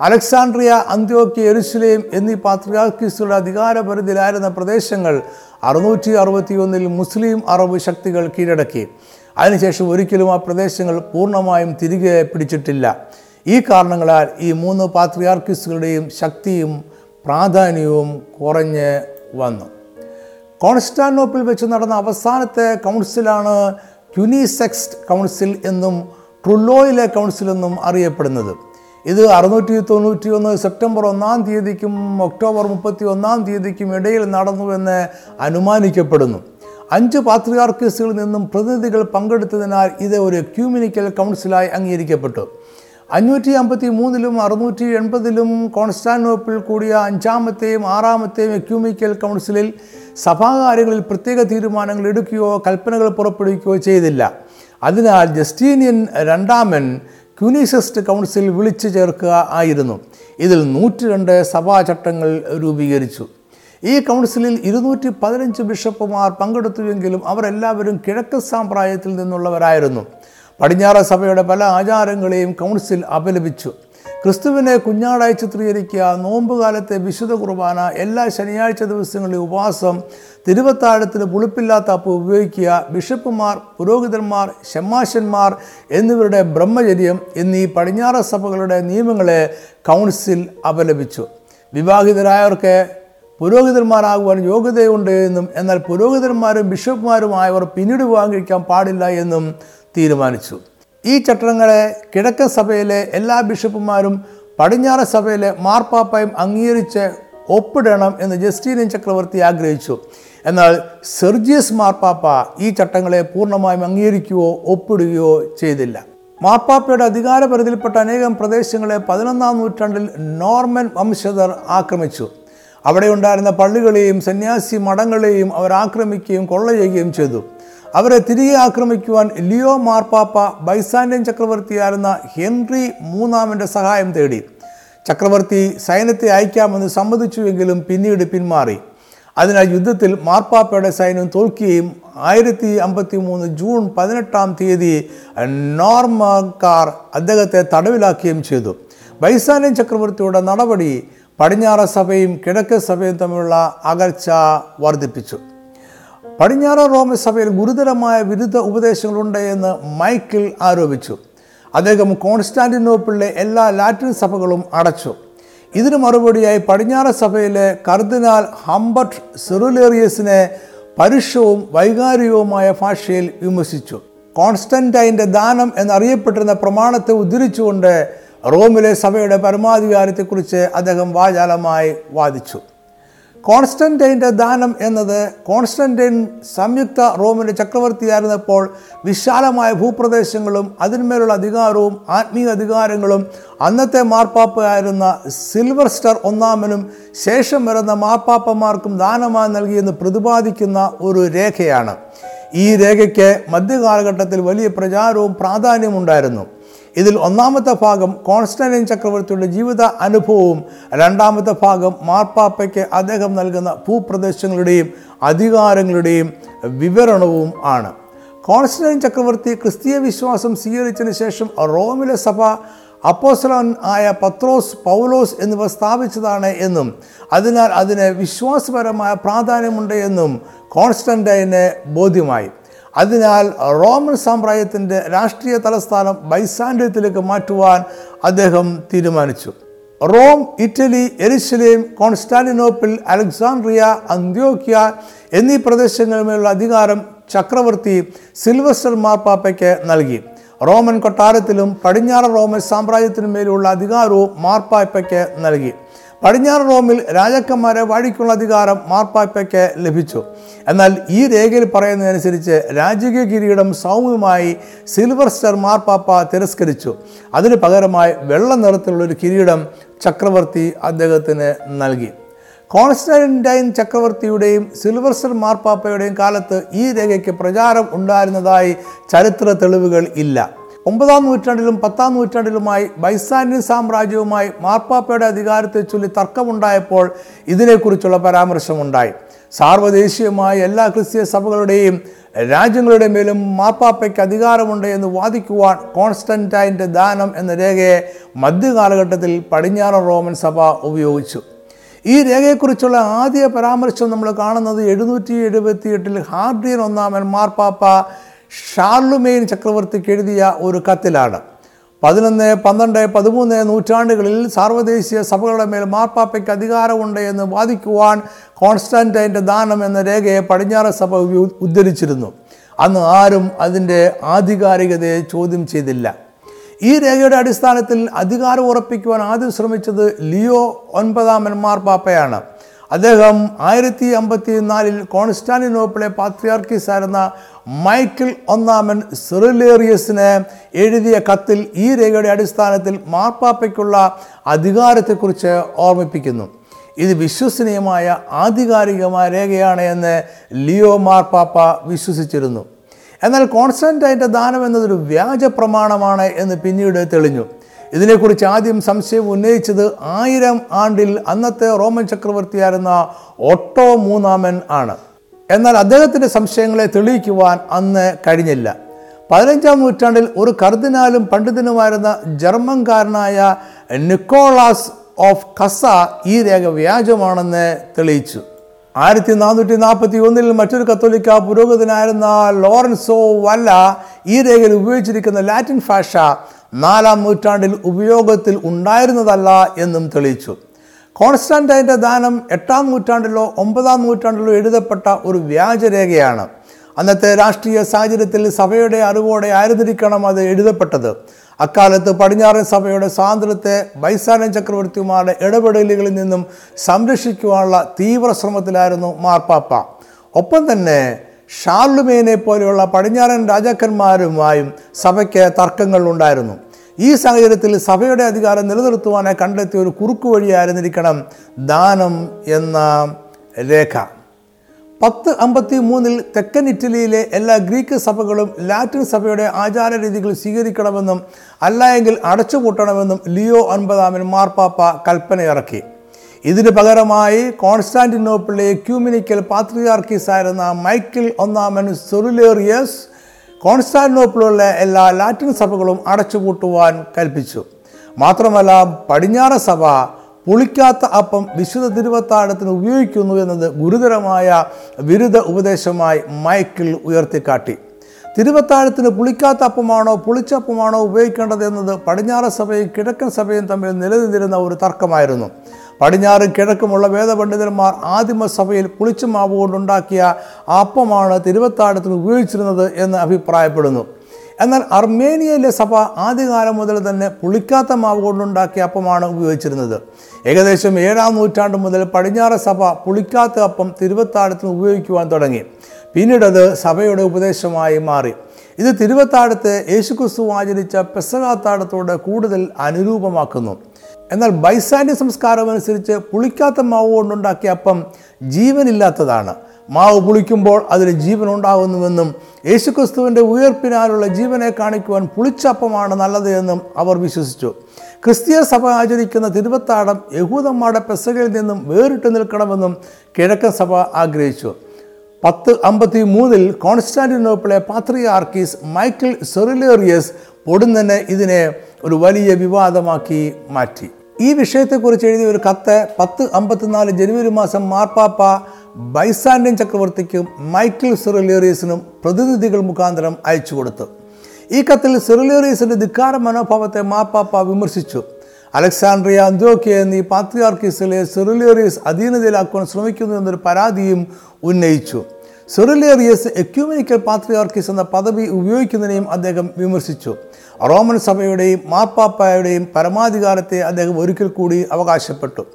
അലക്സാണ്ട്രിയ അന്ത്യോക്കിയ എരുസലേം എന്നീ പാത്രിയാർക്കീസുകളുടെ അധികാരപരിധിയിലായിരുന്ന പ്രദേശങ്ങൾ അറുന്നൂറ്റി അറുപത്തി ഒന്നിൽ മുസ്ലിം അറബ് ശക്തികൾ കീഴടക്കി. അതിനുശേഷം ഒരിക്കലും ആ പ്രദേശങ്ങൾ പൂർണമായും തിരികെ പിടിച്ചിട്ടില്ല. ഈ കാരണങ്ങളാൽ ഈ മൂന്ന് പാത്രിയാർക്കീസുകളുടെയും ശക്തിയും പ്രാധാന്യവും കുറഞ്ഞ് വന്നു. കോൺസ്റ്റാന്റോപ്പിൽ വെച്ച് നടന്ന അവസാനത്തെ കൗൺസിലാണ് ക്യുനിസെക്സ് കൗൺസിൽ എന്നും ട്രുല്ലോയിലെ കൗൺസിൽ എന്നും അറിയപ്പെടുന്നത്. ഇത് അറുന്നൂറ്റി തൊണ്ണൂറ്റി ഒന്ന് സെപ്റ്റംബർ ഒന്നാം തീയതിക്കും ഒക്ടോബർ മുപ്പത്തി ഒന്നാം തീയതിക്കും ഇടയിൽ നടന്നുവെന്ന് അനുമാനിക്കപ്പെടുന്നു. അഞ്ച് പാത്രിയാർക്കീസുകളിൽ നിന്നും പ്രതിനിധികൾ പങ്കെടുത്തതിനാൽ ഇത് ഒരു ക്യൂമിനിക്കൽ കൗൺസിലായി അംഗീകരിക്കപ്പെട്ടു. അഞ്ഞൂറ്റി അമ്പത്തി മൂന്നിലും അറുന്നൂറ്റി എൺപതിലും കോൺസ്റ്റാന്റോപ്പിൾ കൂടിയ അഞ്ചാമത്തെയും ആറാമത്തെയും എക്യൂമിക്കൽ കൗൺസിലിൽ സഭാകാര്യങ്ങളിൽ പ്രത്യേക തീരുമാനങ്ങൾ എടുക്കുകയോ കൽപ്പനകൾ പുറപ്പെടുവിക്കുകയോ ചെയ്തില്ല. അതിനാൽ ജസ്റ്റീനിയൻ രണ്ടാമൻ ക്യൂനിസസ്റ്റ് കൗൺസിൽ വിളിച്ചു ചേർക്കുക ആയിരുന്നു. ഇതിൽ നൂറ്റി രണ്ട് സഭാചട്ടങ്ങൾ രൂപീകരിച്ചു. ഈ കൗൺസിലിൽ ഇരുന്നൂറ്റി പതിനഞ്ച് ബിഷപ്പുമാർ പങ്കെടുത്തുവെങ്കിലും അവരെല്ലാവരും കിഴക്ക് സാമ്പ്രായത്തിൽ നിന്നുള്ളവരായിരുന്നു. പടിഞ്ഞാറ സഭയുടെ പല ആചാരങ്ങളെയും കൗൺസിൽ അപലപിച്ചു. ക്രിസ്തുവിനെ കുഞ്ഞാടായി ചിത്രീകരിക്കുക നോമ്പുകാലത്തെ വിശുദ്ധ കുർബാന എല്ലാ ശനിയാഴ്ച ദിവസങ്ങളിലെ ഉപവാസം തിരുവത്താഴത്തിന് പുളിപ്പില്ലാത്ത അപ്പ് ഉപയോഗിക്കുക ബിഷപ്പുമാർ പുരോഹിതന്മാർ ഷമ്മാശന്മാർ എന്നിവരുടെ ബ്രഹ്മചര്യം എന്നീ പടിഞ്ഞാറ സഭകളുടെ നിയമങ്ങളെ കൗൺസിൽ അപലപിച്ചു. വിവാഹിതരായവർക്ക് പുരോഹിതന്മാരാകുവാൻ യോഗ്യതയുണ്ട് എന്നും എന്നാൽ പുരോഹിതന്മാരും ബിഷപ്പുമാരുമായവർ പിന്നീട് വിവാഹം കഴിക്കാൻ പാടില്ല എന്നും തീരുമാനിച്ചു. ഈ ചട്ടങ്ങളെ കിഴക്കൻ സഭയിലെ എല്ലാ ബിഷപ്പുമാരും പടിഞ്ഞാറൻ സഭയിലെ മാർപ്പാപ്പയും അംഗീകരിച്ച് ഒപ്പിടണം എന്ന് ജസ്റ്റീനിയൻ ചക്രവർത്തി ആഗ്രഹിച്ചു. എന്നാൽ സെർജിയസ് മാർപ്പാപ്പ ഈ ചട്ടങ്ങളെ പൂർണമായും അംഗീകരിക്കുകയോ ഒപ്പിടുകയോ ചെയ്തില്ല. മാർപ്പാപ്പയുടെ അധികാരപരിധിയിൽപ്പെട്ട അനേകം പ്രദേശങ്ങളെ പതിനൊന്നാം നൂറ്റാണ്ടിൽ നോർമൻ വംശജർ ആക്രമിച്ചു. അവിടെ ഉണ്ടായിരുന്ന പള്ളികളെയും സന്യാസി മഠങ്ങളെയും അവർ ആക്രമിക്കുകയും കൊള്ള ചെയ്യുകയും ചെയ്തു. അവരെ തിരികെ ആക്രമിക്കുവാൻ ലിയോ മാർപ്പാപ്പ ബൈസാൻഡ്യൻ ചക്രവർത്തിയായിരുന്ന ഹെൻറി മൂന്നാമന്റെ സഹായം തേടി. ചക്രവർത്തി സൈന്യത്തെ അയക്കാമെന്ന് സമ്മതിച്ചുവെങ്കിലും പിന്നീട് പിന്മാറി. അതിനാൽ യുദ്ധത്തിൽ മാർപ്പാപ്പയുടെ സൈന്യം തോൽക്കുകയും ആയിരത്തി അമ്പത്തി മൂന്ന് ജൂൺ പതിനെട്ടാം തീയതി നോർമക്കാർ അദ്ദേഹത്തെ തടവിലാക്കുകയും ചെയ്തു. ബൈസാനിയൻ ചക്രവർത്തിയുടെ നടപടി പടിഞ്ഞാറ സഭയും കിഴക്കൻ സഭയും തമ്മിലുള്ള അകൽച്ച വർദ്ധിപ്പിച്ചു. പടിഞ്ഞാറ റോമൻ സഭയിൽ ഗുരുതരമായ വിരുദ്ധ ഉപദേശങ്ങളുണ്ട് എന്ന് മൈക്കിൾ ആരോപിച്ചു. അദ്ദേഹം കോൺസ്റ്റാന്റിനോപ്പിളിലെ എല്ലാ ലാറ്റിൻ സഭകളും അടച്ചു. ഇതിന് മറുപടിയായി പടിഞ്ഞാറ സഭയിലെ കർദിനാൾ ഹംബർട്ട് സെറുലേറിയസിനെ പരുഷവും വൈകാരികവുമായ ഭാഷയിൽ വിമർശിച്ചു. കോൺസ്റ്റന്റൈന്റെ ദാനം എന്നറിയപ്പെട്ടിരുന്ന പ്രമാണത്തെ ഉദ്ധരിച്ചുകൊണ്ട് റോമിലെ സഭയുടെ പരമാധികാരത്തെക്കുറിച്ച് അദ്ദേഹം വാചാലമായി വാദിച്ചു. കോൺസ്റ്റന്റൈന്റെ ദാനം എന്നത് കോൺസ്റ്റന്റൈൻ സംയുക്ത റോമിന്റെ ചക്രവർത്തിയായിരുന്നപ്പോൾ വിശാലമായ ഭൂപ്രദേശങ്ങളും അതിന്മേലുള്ള അധികാരവും ആത്മീയ അധികാരങ്ങളും അന്നത്തെ മാർപ്പാപ്പയായിരുന്ന സിൽവർ സ്റ്റാർ ഒന്നാമനും ശേഷം വരുന്ന മാർപ്പാപ്പമാർക്കും ദാനമായി നൽകിയെന്ന് പ്രതിപാദിക്കുന്ന ഒരു രേഖയാണ്. ഈ രേഖയ്ക്ക് മധ്യകാലഘട്ടത്തിൽ വലിയ പ്രചാരവും പ്രാധാന്യവും ഉണ്ടായിരുന്നു ഇതിൽ ഒന്നാമത്തെ ഭാഗം കോൺസ്റ്റന്റൈൻ ചക്രവർത്തിയുടെ ജീവിത അനുഭവവും രണ്ടാമത്തെ ഭാഗം മാർപ്പാപ്പയ്ക്ക് അദ്ദേഹം നൽകുന്ന ഭൂപ്രദേശങ്ങളുടെയും അധികാരങ്ങളുടെയും വിവരണവും ആണ്. കോൺസ്റ്റന്റൈൻ ചക്രവർത്തി ക്രിസ്തീയ വിശ്വാസം സ്വീകരിച്ചതിന് ശേഷം റോമിലെ സഭ അപ്പോസ്ലൻ ആയ പത്രോസ് പൗലോസ് എന്നിവ സ്ഥാപിച്ചതാണ് എന്നും അതിനാൽ അതിന് വിശ്വാസപരമായ പ്രാധാന്യമുണ്ട് എന്നും കോൺസ്റ്റന്റൈന് ബോധ്യമായി. അതിനാൽ റോമൻ സാമ്രാജ്യത്തിന്റെ രാഷ്ട്രീയ തലസ്ഥാനം ബൈസാൻഡ്യത്തിലേക്ക് മാറ്റുവാൻ അദ്ദേഹം തീരുമാനിച്ചു. റോം ഇറ്റലി എരിശലേം കോൺസ്റ്റാന്റിനോപ്പിൾ അലക്സാണ്ട്രിയ അന്ത്യോക്യ എന്നീ പ്രദേശങ്ങളിലുള്ള അധികാരം ചക്രവർത്തി സിൽവസ്റ്റർ മാർപ്പാപ്പയ്ക്ക് നൽകി. റോമൻ കൊട്ടാരത്തിലും പടിഞ്ഞാറ് റോമൻ സാമ്രാജ്യത്തിനുമേലുള്ള അധികാരവും മാർപ്പാപ്പയ്ക്ക് നൽകി. പടിഞ്ഞാറ് റോമിൽ രാജാക്കന്മാരെ വാഴിക്കുള്ള അധികാരം മാർപ്പാപ്പയ്ക്ക് ലഭിച്ചു. എന്നാൽ ഈ രേഖയിൽ പറയുന്നതനുസരിച്ച് രാജകീയ കിരീടം സൗമ്യമായി സിൽവർ സ്റ്റാർ മാർപ്പാപ്പ തിരസ്കരിച്ചു. അതിന് പകരമായി വെള്ള നിറത്തിലുള്ള ഒരു കിരീടം ചക്രവർത്തി അദ്ദേഹത്തിന് നൽകി. കോൺസ്റ്റന്റൈൻ ചക്രവർത്തിയുടെയും സിൽവർ സ്റ്റാർ മാർപ്പാപ്പയുടെയും കാലത്ത് ഈ രേഖയ്ക്ക് പ്രചാരം ഉണ്ടായിരുന്നതായി ചരിത്ര തെളിവുകൾ ഇല്ല. ഒമ്പതാം നൂറ്റാണ്ടിലും പത്താം നൂറ്റാണ്ടിലുമായി ബൈസാന്യൻ സാമ്രാജ്യവുമായി മാർപ്പാപ്പയുടെ അധികാരത്തെ ചൊല്ലി തർക്കമുണ്ടായപ്പോൾ ഇതിനെക്കുറിച്ചുള്ള പരാമർശമുണ്ടായി. സാർവദേശീയമായ എല്ലാ ക്രിസ്തീയ സഭകളുടെയും രാജ്യങ്ങളുടെ മേലും മാർപ്പാപ്പയ്ക്ക് അധികാരമുണ്ട് എന്ന് വാദിക്കുവാൻ കോൺസ്റ്റന്റൈന്റെ ദാനം എന്ന രേഖയെ മധ്യകാലഘട്ടത്തിൽ പടിഞ്ഞാറൻ റോമൻ സഭ ഉപയോഗിച്ചു. ഈ രേഖയെക്കുറിച്ചുള്ള ആദ്യ പരാമർശം നമ്മൾ കാണുന്നത് എഴുന്നൂറ്റി എഴുപത്തി എട്ടിൽ ഹാർഡിയൻ ഒന്നാമൻ മാർപ്പാപ്പ ഷാർലുമെയിൻ ചക്രവർത്തിക്ക് എഴുതിയ ഒരു കത്തിലാണ്. പതിനൊന്ന് പന്ത്രണ്ട് പതിമൂന്ന് നൂറ്റാണ്ടുകളിൽ സാർവദേശീയ സഭകളുടെ മേൽ മാർപ്പാപ്പയ്ക്ക് അധികാരമുണ്ട് എന്ന് വാദിക്കുവാൻ കോൺസ്റ്റാന്റൈന്റെ ദാനം എന്ന രേഖയെ പടിഞ്ഞാറ് സഭ ഉദ്ധരിച്ചിരുന്നു. അന്ന് ആരും അതിന്റെ ആധികാരികതയെ ചോദ്യം ചെയ്തില്ല. ഈ രേഖയുടെ അടിസ്ഥാനത്തിൽ അധികാരം ഉറപ്പിക്കുവാൻ ആദ്യം ശ്രമിച്ചത് ലിയോ ഒൻപതാമൻ മാർപ്പാപ്പയാണ്. അദ്ദേഹം ആയിരത്തി അമ്പത്തി നാലിൽ കോൺസ്റ്റാന്റിനോപ്പിളെ പാത്രിയാർക്കീസ് ആയിരുന്ന മൈക്കിൾ ഒന്നാമൻ സെറിലേറിയസിന് എഴുതിയ കത്തിൽ ഈ രേഖയുടെ അടിസ്ഥാനത്തിൽ മാർപ്പാപ്പയ്ക്കുള്ള അധികാരത്തെക്കുറിച്ച് ഓർമ്മിപ്പിക്കുന്നു. ഇത് വിശ്വസനീയമായ ആധികാരികമായ രേഖയാണ് എന്ന് ലിയോ മാർപ്പാപ്പ വിശ്വസിച്ചിരുന്നു. എന്നാൽ കോൺസ്റ്റന്റൈന്റെ ദാനം എന്നതൊരു വ്യാജ പ്രമാണമാണ് എന്ന് പിന്നീട് തെളിഞ്ഞു. ഇതിനെക്കുറിച്ച് ആദ്യം സംശയം ഉന്നയിച്ചത് ആയിരം ആണ്ടിൽ അന്നത്തെ റോമൻ ചക്രവർത്തിയായിരുന്ന ഒട്ടോ മൂന്നാമൻ ആണ്. എന്നാൽ അദ്ദേഹത്തിന്റെ സംശയങ്ങളെ തെളിയിക്കുവാൻ അന്ന് കഴിഞ്ഞില്ല. പതിനഞ്ചാം നൂറ്റാണ്ടിൽ ഒരു കർദിനാലും പണ്ഡിതനുമായിരുന്ന ജർമ്മൻകാരനായ നിക്കോളാസ് ഓഫ് കസ ഈ രേഖ വ്യാജമാണെന്ന് തെളിയിച്ചു. ആയിരത്തി നാനൂറ്റി നാൽപ്പത്തി ഒന്നിൽ മറ്റൊരു കത്തോലിക്ക പുരോഗതിനായിരുന്ന ലോറൻസോ വല്ല ഈ രേഖയിൽ ഉപയോഗിച്ചിരിക്കുന്ന ലാറ്റിൻ ഭാഷ നാലാം നൂറ്റാണ്ടിൽ ഉപയോഗത്തിൽ ഉണ്ടായിരുന്നതല്ല എന്നും തെളിയിച്ചു. കോൺസ്റ്റാന്റൈന്റെ ദാനം എട്ടാം നൂറ്റാണ്ടിലോ ഒമ്പതാം നൂറ്റാണ്ടിലോ എഴുതപ്പെട്ട ഒരു വ്യാജരേഖയാണ്. അന്നത്തെ രാഷ്ട്രീയ സാഹചര്യത്തിൽ സഭയുടെ അറിവോടെ ആയിരുന്നിരിക്കണം അത് എഴുതപ്പെട്ടത്. അക്കാലത്ത് പടിഞ്ഞാറൻ സഭയുടെ സ്വാതന്ത്ര്യത്തെ ബൈസാനൻ ചക്രവർത്തിമാരുടെ ഇടപെടലുകളിൽ നിന്നും സംരക്ഷിക്കുവാനുള്ള തീവ്ര ശ്രമത്തിലായിരുന്നു മാർപ്പാപ്പ. ഒപ്പം തന്നെ ഷാർലുമേനെ പോലെയുള്ള പടിഞ്ഞാറൻ രാജാക്കന്മാരുമായും സഭയ്ക്ക് തർക്കങ്ങൾ ഉണ്ടായിരുന്നു. ഈ സാഹചര്യത്തിൽ സഭയുടെ അധികാരം നിലനിർത്തുവാനായി കണ്ടെത്തിയ ഒരു കുറുക്കു വഴിയായിരുന്നിരിക്കണം ദാനം എന്ന രേഖ. പത്ത് അമ്പത്തി മൂന്നിൽ തെക്കൻ ഇറ്റലിയിലെ എല്ലാ ഗ്രീക്ക് സഭകളും ലാറ്റിൻ സഭയുടെ ആചാര രീതികൾ സ്വീകരിക്കണമെന്നും അല്ലായെങ്കിൽ അടച്ചുപൂട്ടണമെന്നും ലിയോ ഒൻപതാമൻ മാർപ്പാപ്പ കൽപ്പനയിറക്കി. ഇതിന് പകരമായി കോൺസ്റ്റാന്റിനോപ്പിളിലെ ക്യൂമിനിക്കൽ പാത്രിയാർക്കീസ് ആയിരുന്ന മൈക്കിൾ ഒന്നാമൻ സൊറിലേറിയസ് കോൺസ്റ്റാന്റിനോപ്പിളിലെ എല്ലാ ലാറ്റിൻ സഭകളും അടച്ചുപൂട്ടുവാൻ കൽപ്പിച്ചു. മാത്രമല്ല പടിഞ്ഞാറ സഭ പുളിക്കാത്ത അപ്പം വിശുദ്ധ തിരുവത്താഴത്തിന് ഉപയോഗിക്കുന്നു എന്നത് ഗുരുതരമായ വിരുദ്ധ ഉപദേശമായി മൈക്കിൾ ഉയർത്തിക്കാട്ടി. തിരുവത്താഴത്തിന് പുളിക്കാത്ത അപ്പമാണോ പുളിച്ചപ്പമാണോ ഉപയോഗിക്കേണ്ടത് എന്നത് പടിഞ്ഞാറ സഭയും കിഴക്കൻ സഭയും തമ്മിൽ നിലനിന്നിരുന്ന ഒരു തർക്കമായിരുന്നു. പടിഞ്ഞാറും കിഴക്കുമുള്ള വേദപണ്ഡിതന്മാർ ആദിമസഭയിൽ പുളിച്ചുമാവ് പുളിച്ച മാവ് കൊണ്ടുണ്ടാക്കിയ അപ്പമാണ് തിരുവത്താടത്തിൽ ഉപയോഗിച്ചിരുന്നത് എന്ന് അഭിപ്രായപ്പെടുന്നു. എന്നാൽ അർമേനിയയിലെ സഭ ആദ്യകാലം മുതൽ തന്നെ പുളിക്കാത്ത മാവ് കൊണ്ടുണ്ടാക്കിയ അപ്പമാണ് ഉപയോഗിച്ചിരുന്നത്. ഏകദേശം ഏഴാം നൂറ്റാണ്ട് മുതൽ പടിഞ്ഞാറ് സഭ പുളിക്കാത്ത അപ്പം തിരുവത്താഴത്തിന് ഉപയോഗിക്കുവാൻ തുടങ്ങി. പിന്നീടത് സഭയുടെ ഉപദേശമായി മാറി. ഇത് തിരുവത്താടത്തെ യേശുക്രിസ്തു ആചരിച്ച പെസകാത്താഴത്തോട് കൂടുതൽ അനുരൂപമാക്കുന്നു. എന്നാൽ ബൈസാന്യ സംസ്കാരം അനുസരിച്ച് പുളിക്കാത്ത മാവ് കൊണ്ടുണ്ടാക്കിയ അപ്പം ജീവനില്ലാത്തതാണ്. മാവ് പുളിക്കുമ്പോൾ അതിന് ജീവൻ ഉണ്ടാകുന്നുവെന്നും യേശുക്രിസ്തുവിന്റെ ഉയർപ്പിനാലുള്ള ജീവനെ കാണിക്കുവാൻ പുളിച്ചപ്പമാണ് നല്ലത് എന്നും അവർ വിശ്വസിച്ചു. ക്രിസ്തീയ സഭ ആചരിക്കുന്ന തിരുവത്താടം യഹൂദന്മാരുടെ പെസകയിൽ നിന്നും വേറിട്ട് നിൽക്കണമെന്നും കിഴക്കൻ സഭ ആഗ്രഹിച്ചു. പത്ത് അമ്പത്തി മൂന്നിൽ കോൺസ്റ്റാന്റിനോപ്പിളെ പാത്രിയാർക്കീസ് മൈക്കിൾ സെറിലേറിയസ് പൊടുന്നനെ ഇതിനെ ഒരു വലിയ വിവാദമാക്കി മാറ്റി. ഈ വിഷയത്തെക്കുറിച്ച് എഴുതിയ ഒരു കത്ത് പത്ത് അമ്പത്തിനാല് ജനുവരി മാസം മാർപ്പാപ്പ ബൈസാൻഡ്യൻ ചക്രവർത്തിക്കും മൈക്കിൾ സെറിലേറിയസിനും പ്രതിനിധികൾ മുഖാന്തരം അയച്ചു കൊടുത്തു. ഈ കത്തിൽ സെറിലേറിയസിന്റെ ധിക്കാര മനോഭാവത്തെ മാർപ്പാപ്പ വിമർശിച്ചു. അലക്സാണ്ട്രിയ അന്ത്യോക്കിയ എന്നീ പാത്രിയാർക്കീസിലെ സെറിലേറിയസ് അധീനതയിലാക്കുവാൻ ശ്രമിക്കുന്നു എന്നൊരു പരാതിയും ഉന്നയിച്ചു. സെറിലേറിയസ് എക്യൂമിനിക്കൽ പാത്രിയാർക്കീസ് എന്ന പദവി ഉപയോഗിക്കുന്നതിനെയും അദ്ദേഹം വിമർശിച്ചു. റോമൻ സഭയുടെയും മാർപ്പാപ്പായുടെയും പരമാധികാരത്തെ അദ്ദേഹം ഒരിക്കൽ കൂടി അവകാശപ്പെട്ടു.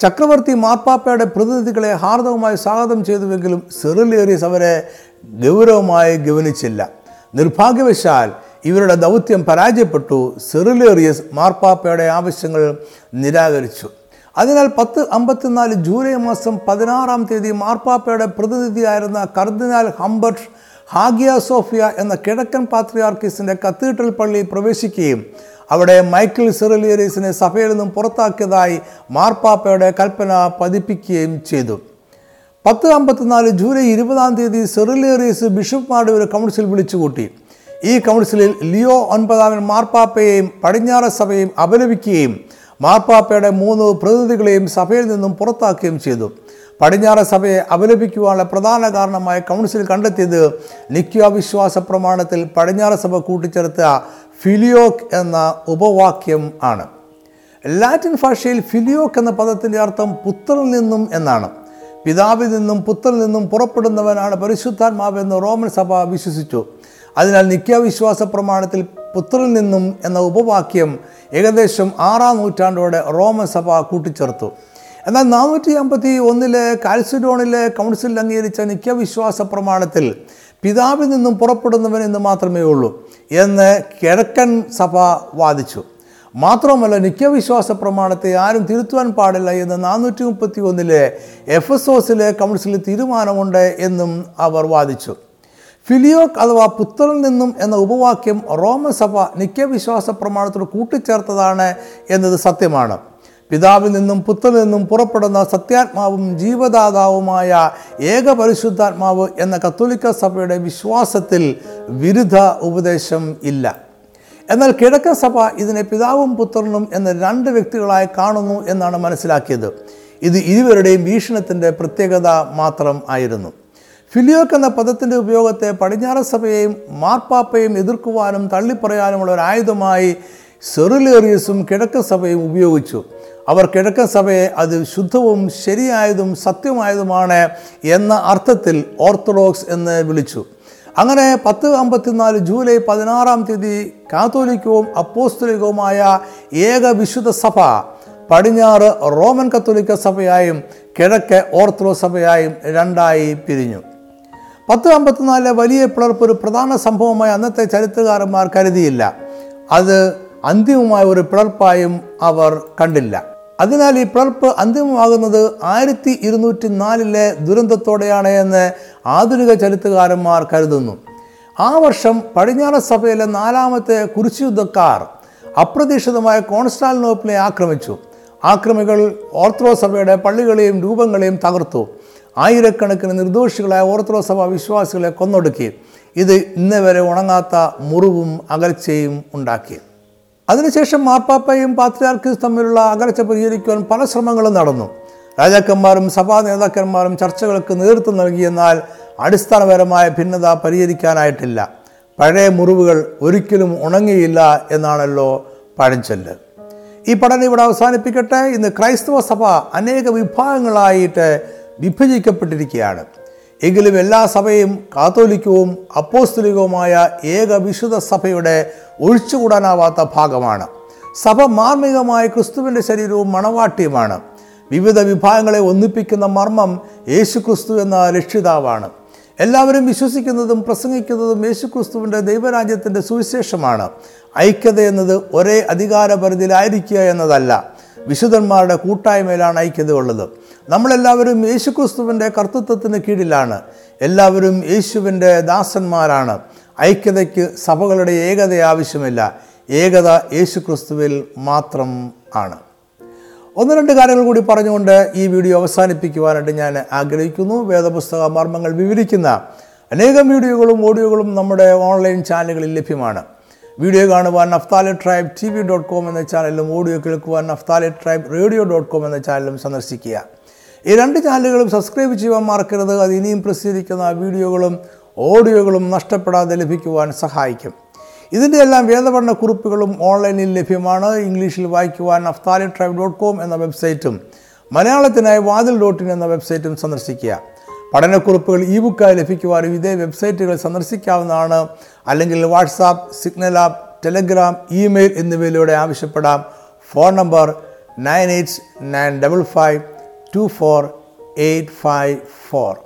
ചക്രവർത്തി മാർപ്പാപ്പയുടെ പ്രതിനിധികളെ ഹാർദവുമായി സ്വാഗതം ചെയ്തുവെങ്കിലും സെറിലേറിയസ് അവരെ ഗൗരവമായി ഗവനിച്ചില്ല. നിർഭാഗ്യവശാൽ ഇവരുടെ ദൗത്യം പരാജയപ്പെട്ടു. സെറിലേറിയസ് മാർപ്പാപ്പയുടെ ആവശ്യങ്ങൾ നിരാകരിച്ചു. അതിനാൽ പത്ത് അമ്പത്തിനാല് ജൂലൈ മാസം പതിനാറാം തീയതി മാർപ്പാപ്പയുടെ പ്രതിനിധിയായിരുന്ന കർദിനാൾ ഹംബർട്ട് ഹാഗിയ സോഫിയ എന്ന കിഴക്കൻ പാത്രിയാർക്കിസിന്റെ കത്തീഡ്രൽ പള്ളിയിൽ പ്രവേശിക്കുകയും അവിടെ മൈക്കിൾ സിറലിയറീസിനെ സഭയിൽ നിന്നും പുറത്താക്കിയതായി മാർപ്പാപ്പയുടെ കൽപ്പന പതിപ്പിക്കുകയും ചെയ്തു. പത്ത് അമ്പത്തിനാല് ജൂലൈ ഇരുപതാം തീയതി സെറിലേറിയസ് ബിഷപ്പ്മാരുടെ ഒരു കൗൺസിൽ വിളിച്ചുകൂട്ടി. ഈ കൗൺസിലിൽ ലിയോ ഒൻപതാമൻ മാർപ്പാപ്പയെയും പടിഞ്ഞാറ സഭയും അപലപിക്കുകയും മാർപ്പാപ്പയുടെ മൂന്ന് പ്രതിനിധികളെയും സഭയിൽ നിന്നും പുറത്താക്കുകയും ചെയ്തു. പടിഞ്ഞാറ സഭയെ അപലപിക്കുവാനുള്ള പ്രധാന കാരണമായ കൗൺസിൽ കണ്ടെത്തിയത് നിക്യ വിശ്വാസ പ്രമാണത്തിൽ പടിഞ്ഞാറ സഭ കൂട്ടിച്ചേർത്ത ഫിലിയോക്ക് എന്ന ഉപവാക്യം ആണ്. ലാറ്റിൻ ഭാഷയിൽ ഫിലിയോക്ക് എന്ന പദത്തിന്റെ അർത്ഥം പുത്രനിൽ നിന്നും എന്നാണ്. പിതാവിൽ നിന്നും പുത്രനിൽ നിന്നും പുറപ്പെടുന്നവനാണ് പരിശുദ്ധാത്മാവെന്ന് റോമൻ സഭ വിശ്വസിച്ചു. അതിനാൽ നിത്യവിശ്വാസ പ്രമാണത്തിൽ പുത്രനിൽ നിന്നും എന്ന ഉപവാക്യം ഏകദേശം ആറാം നൂറ്റാണ്ടോടെ റോമൻ സഭ കൂട്ടിച്ചേർത്തു. എന്നാൽ നാനൂറ്റി അമ്പത്തി ഒന്നിലെ കാൽസിഡോണിലെ കൗൺസിൽ അംഗീകരിച്ച നിത്യവിശ്വാസ പ്രമാണത്തിൽ പിതാവിൽ നിന്നും പുറപ്പെടുന്നവൻ എന്ന് മാത്രമേ ഉള്ളൂ എന്ന് കിഴക്കൻ സഭ വാദിച്ചു. മാത്രമല്ല നിത്യവിശ്വാസ പ്രമാണത്തെ ആരും തിരുത്തുവാൻ പാടില്ല എന്ന് നാനൂറ്റി മുപ്പത്തി ഒന്നിലെ എഫ് എസ് ഓസിലെ കൗൺസിലിൽ തീരുമാനമുണ്ട് എന്നും അവർ വാദിച്ചു. ഫിലിയോക് അഥവാ പുത്രനിൽ നിന്നും എന്ന ഉപവാക്യം റോമസഭ നിത്യവിശ്വാസ പ്രമാണത്തോട് കൂട്ടിച്ചേർത്തതാണ് എന്നത് സത്യമാണ്. പിതാവിൽ നിന്നും പുത്രനിൽ നിന്നും പുറപ്പെടുന്ന സത്യാത്മാവും ജീവദാതാവുമായ ഏക പരിശുദ്ധാത്മാവ് എന്ന കത്തോലിക്ക സഭയുടെ വിശ്വാസത്തിൽ വിരുദ്ധ ഉപദേശം ഇല്ല. എന്നാൽ കിഴക്കൻ സഭ ഇതിനെ പിതാവും പുത്രനും എന്ന രണ്ട് വ്യക്തികളായി കാണുന്നു എന്നാണ് മനസ്സിലാക്കിയത്. ഇത് ഇരുവരുടെയും വീക്ഷണത്തിന്റെ പ്രത്യേകത മാത്രം ആയിരുന്നു. ഫിലിയോക്ക് എന്ന പദത്തിന്റെ ഉപയോഗത്തെ പടിഞ്ഞാറൻ സഭയെയും മാർപ്പാപ്പയും എതിർക്കുവാനും തള്ളിപ്പറയാനുമുള്ള ഒരു ആയുധമായി സെറിലേറിയസും കിഴക്കൻ സഭയും ഉപയോഗിച്ചു. അവർ കിഴക്കൻ സഭയെ അത് ശുദ്ധവും ശരിയായതും സത്യമായതുമാണ് എന്ന അർത്ഥത്തിൽ ഓർത്തഡോക്സ് എന്ന് വിളിച്ചു. അങ്ങനെ പത്ത് അമ്പത്തിനാല് ജൂലൈ പതിനാറാം തീയതി കാത്തോലിക്കവും അപ്പോസ്തലികവുമായ ഏക വിശുദ്ധ സഭ പടിഞ്ഞാറ് റോമൻ കത്തോലിക്ക സഭയായും കിഴക്ക് ഓർത്തഡോക്സ് സഭയായും രണ്ടായി പിരിഞ്ഞു. പത്ത് അമ്പത്തിനാലിലെ വലിയ പിളർപ്പ് ഒരു പ്രധാന സംഭവമായി അന്നത്തെ ചരിത്രകാരന്മാർ കരുതിയില്ല. അത് അന്തിമമായ ഒരു പിളർപ്പായും അവർ കണ്ടില്ല. അതിനാൽ ഈ പിളർപ്പ് അന്തിമമാകുന്നത് ആയിരത്തി ഇരുന്നൂറ്റി നാലിലെ ദുരന്തത്തോടെയാണ് എന്ന് ആധുനിക ചരിത്രകാരന്മാർ കരുതുന്നു. ആ വർഷം പടിഞ്ഞാറൻ സഭയിലെ നാലാമത്തെ കുരിശുയുദ്ധക്കാർ അപ്രതീക്ഷിതമായ കോൺസ്റ്റാലിനോപ്പിനെ ആക്രമിച്ചു. ആക്രമികൾ ഓർത്തഡോക്സ് സഭയുടെ പള്ളികളെയും രൂപങ്ങളെയും തകർത്തു. ആയിരക്കണക്കിന് നിർദോഷികളായ ഓർത്തഡോക്സ് സഭ വിശ്വാസികളെ കൊന്നൊടുക്കി. ഇത് ഇന്നേ വരെ ഉണങ്ങാത്ത മുറിവും അകൽച്ചയും ഉണ്ടാക്കി. അതിനുശേഷം മാർപ്പാപ്പയും പാത്രിയാർക്കീസ് തമ്മിലുള്ള അകലച്ച പരിഹരിക്കുവാൻ പല ശ്രമങ്ങളും നടന്നു. രാജാക്കന്മാരും സഭാ നേതാക്കന്മാരും ചർച്ചകൾക്ക് നേതൃത്വം നൽകിയെന്നാൽ അടിസ്ഥാനപരമായ ഭിന്നത പരിഹരിക്കാനായിട്ടില്ല. പഴയ മുറിവുകൾ ഒരിക്കലും ഉണങ്ങിയില്ല എന്നാണല്ലോ പഴഞ്ചൊല്ല്. ഈ പഠനം ഇവിടെ അവസാനിപ്പിക്കട്ടെ. ഇന്ന് ക്രൈസ്തവ സഭ അനേക വിഭാഗങ്ങളായിട്ട് വിഭജിക്കപ്പെട്ടിരിക്കുകയാണ്. എങ്കിലും എല്ലാ സഭയും കാത്തോലിക്കവും അപ്പോസ്തലികവുമായ ഏക വിശുദ്ധ സഭയുടെ ഒഴിച്ചുകൂടാനാവാത്ത ഭാഗമാണ്. സഭ മാർമികമായ ക്രിസ്തുവിന്റെ ശരീരവും മണവാട്ടിയുമാണ്. വിവിധ വിഭാഗങ്ങളെ ഒന്നിപ്പിക്കുന്ന മർമ്മം യേശു ക്രിസ്തു എന്ന രക്ഷിതാവാണ്. എല്ലാവരും വിശ്വസിക്കുന്നതും പ്രസംഗിക്കുന്നതും യേശുക്രിസ്തുവിന്റെ ദൈവരാജ്യത്തിന്റെ സുവിശേഷമാണ്. ഐക്യത എന്നത് ഒരേ അധികാരപരിധിയിലായിരിക്കുക എന്നതല്ല വിശുദ്ധന്മാരുടെ കൂട്ടായ്മയിലാണ് ഐക്യത ഉള്ളത്. നമ്മളെല്ലാവരും യേശുക്രിസ്തുവിന്റെ കർത്തൃത്വത്തിന് കീഴിലാണ്. എല്ലാവരും യേശുവിന്റെ ദാസന്മാരാണ്. ഐക്യതയ്ക്ക് സഭകളുടെ ഏകത ആവശ്യമില്ല. ഏകത യേശുക്രിസ്തുവിൽ മാത്രം ആണ്. ഒന്ന് രണ്ട് കാര്യങ്ങൾ കൂടി പറഞ്ഞുകൊണ്ട് ഈ വീഡിയോ അവസാനിപ്പിക്കുവാനായിട്ട് ഞാൻ ആഗ്രഹിക്കുന്നു. വേദപുസ്തക മർമ്മങ്ങൾ വിവരിക്കുന്ന അനേകം വീഡിയോകളും ഓഡിയോകളും നമ്മുടെ ഓൺലൈൻ ചാനലുകളിൽ ലഭ്യമാണ്. വീഡിയോ കാണുവാൻ Naphtali tribe T V dot com എന്ന ചാനലും ഓഡിയോ കേൾക്കുവാൻ Naphtali tribe radio dot com എന്ന ചാനലും സന്ദർശിക്കുക. ഈ രണ്ട് ചാനലുകളും സബ്സ്ക്രൈബ് ചെയ്യുവാൻ മറക്കരുത്. അത് ഇനിയും പ്രസിദ്ധീകരിക്കുന്ന വീഡിയോകളും ഓഡിയോകളും നഷ്ടപ്പെടാതെ ലഭിക്കുവാൻ സഹായിക്കും. ഇതിന്റെ എല്ലാം വേദപഠന കുറിപ്പുകളും ഓൺലൈനിൽ ലഭ്യമാണ്. ഇംഗ്ലീഷിൽ വായിക്കുവാൻ അഫ്താലി ട്രൈബ് ഡോട്ട് കോം എന്ന വെബ്സൈറ്റും മലയാളത്തിനായി വാതിൽ ഡോട്ട് ഇൻ എന്ന വെബ്സൈറ്റും സന്ദർശിക്കുക. പഠനക്കുറിപ്പുകൾ ഇ ബുക്കായി ലഭിക്കുവാനും ഇതേ വെബ്സൈറ്റുകൾ സന്ദർശിക്കാവുന്നതാണ്. അല്ലെങ്കിൽ WhatsApp Signal app Telegram email എന്നിവയിലൂടെ ആവശ്യപ്പെടാം. Phone number nine eight nine double five two four eight five four.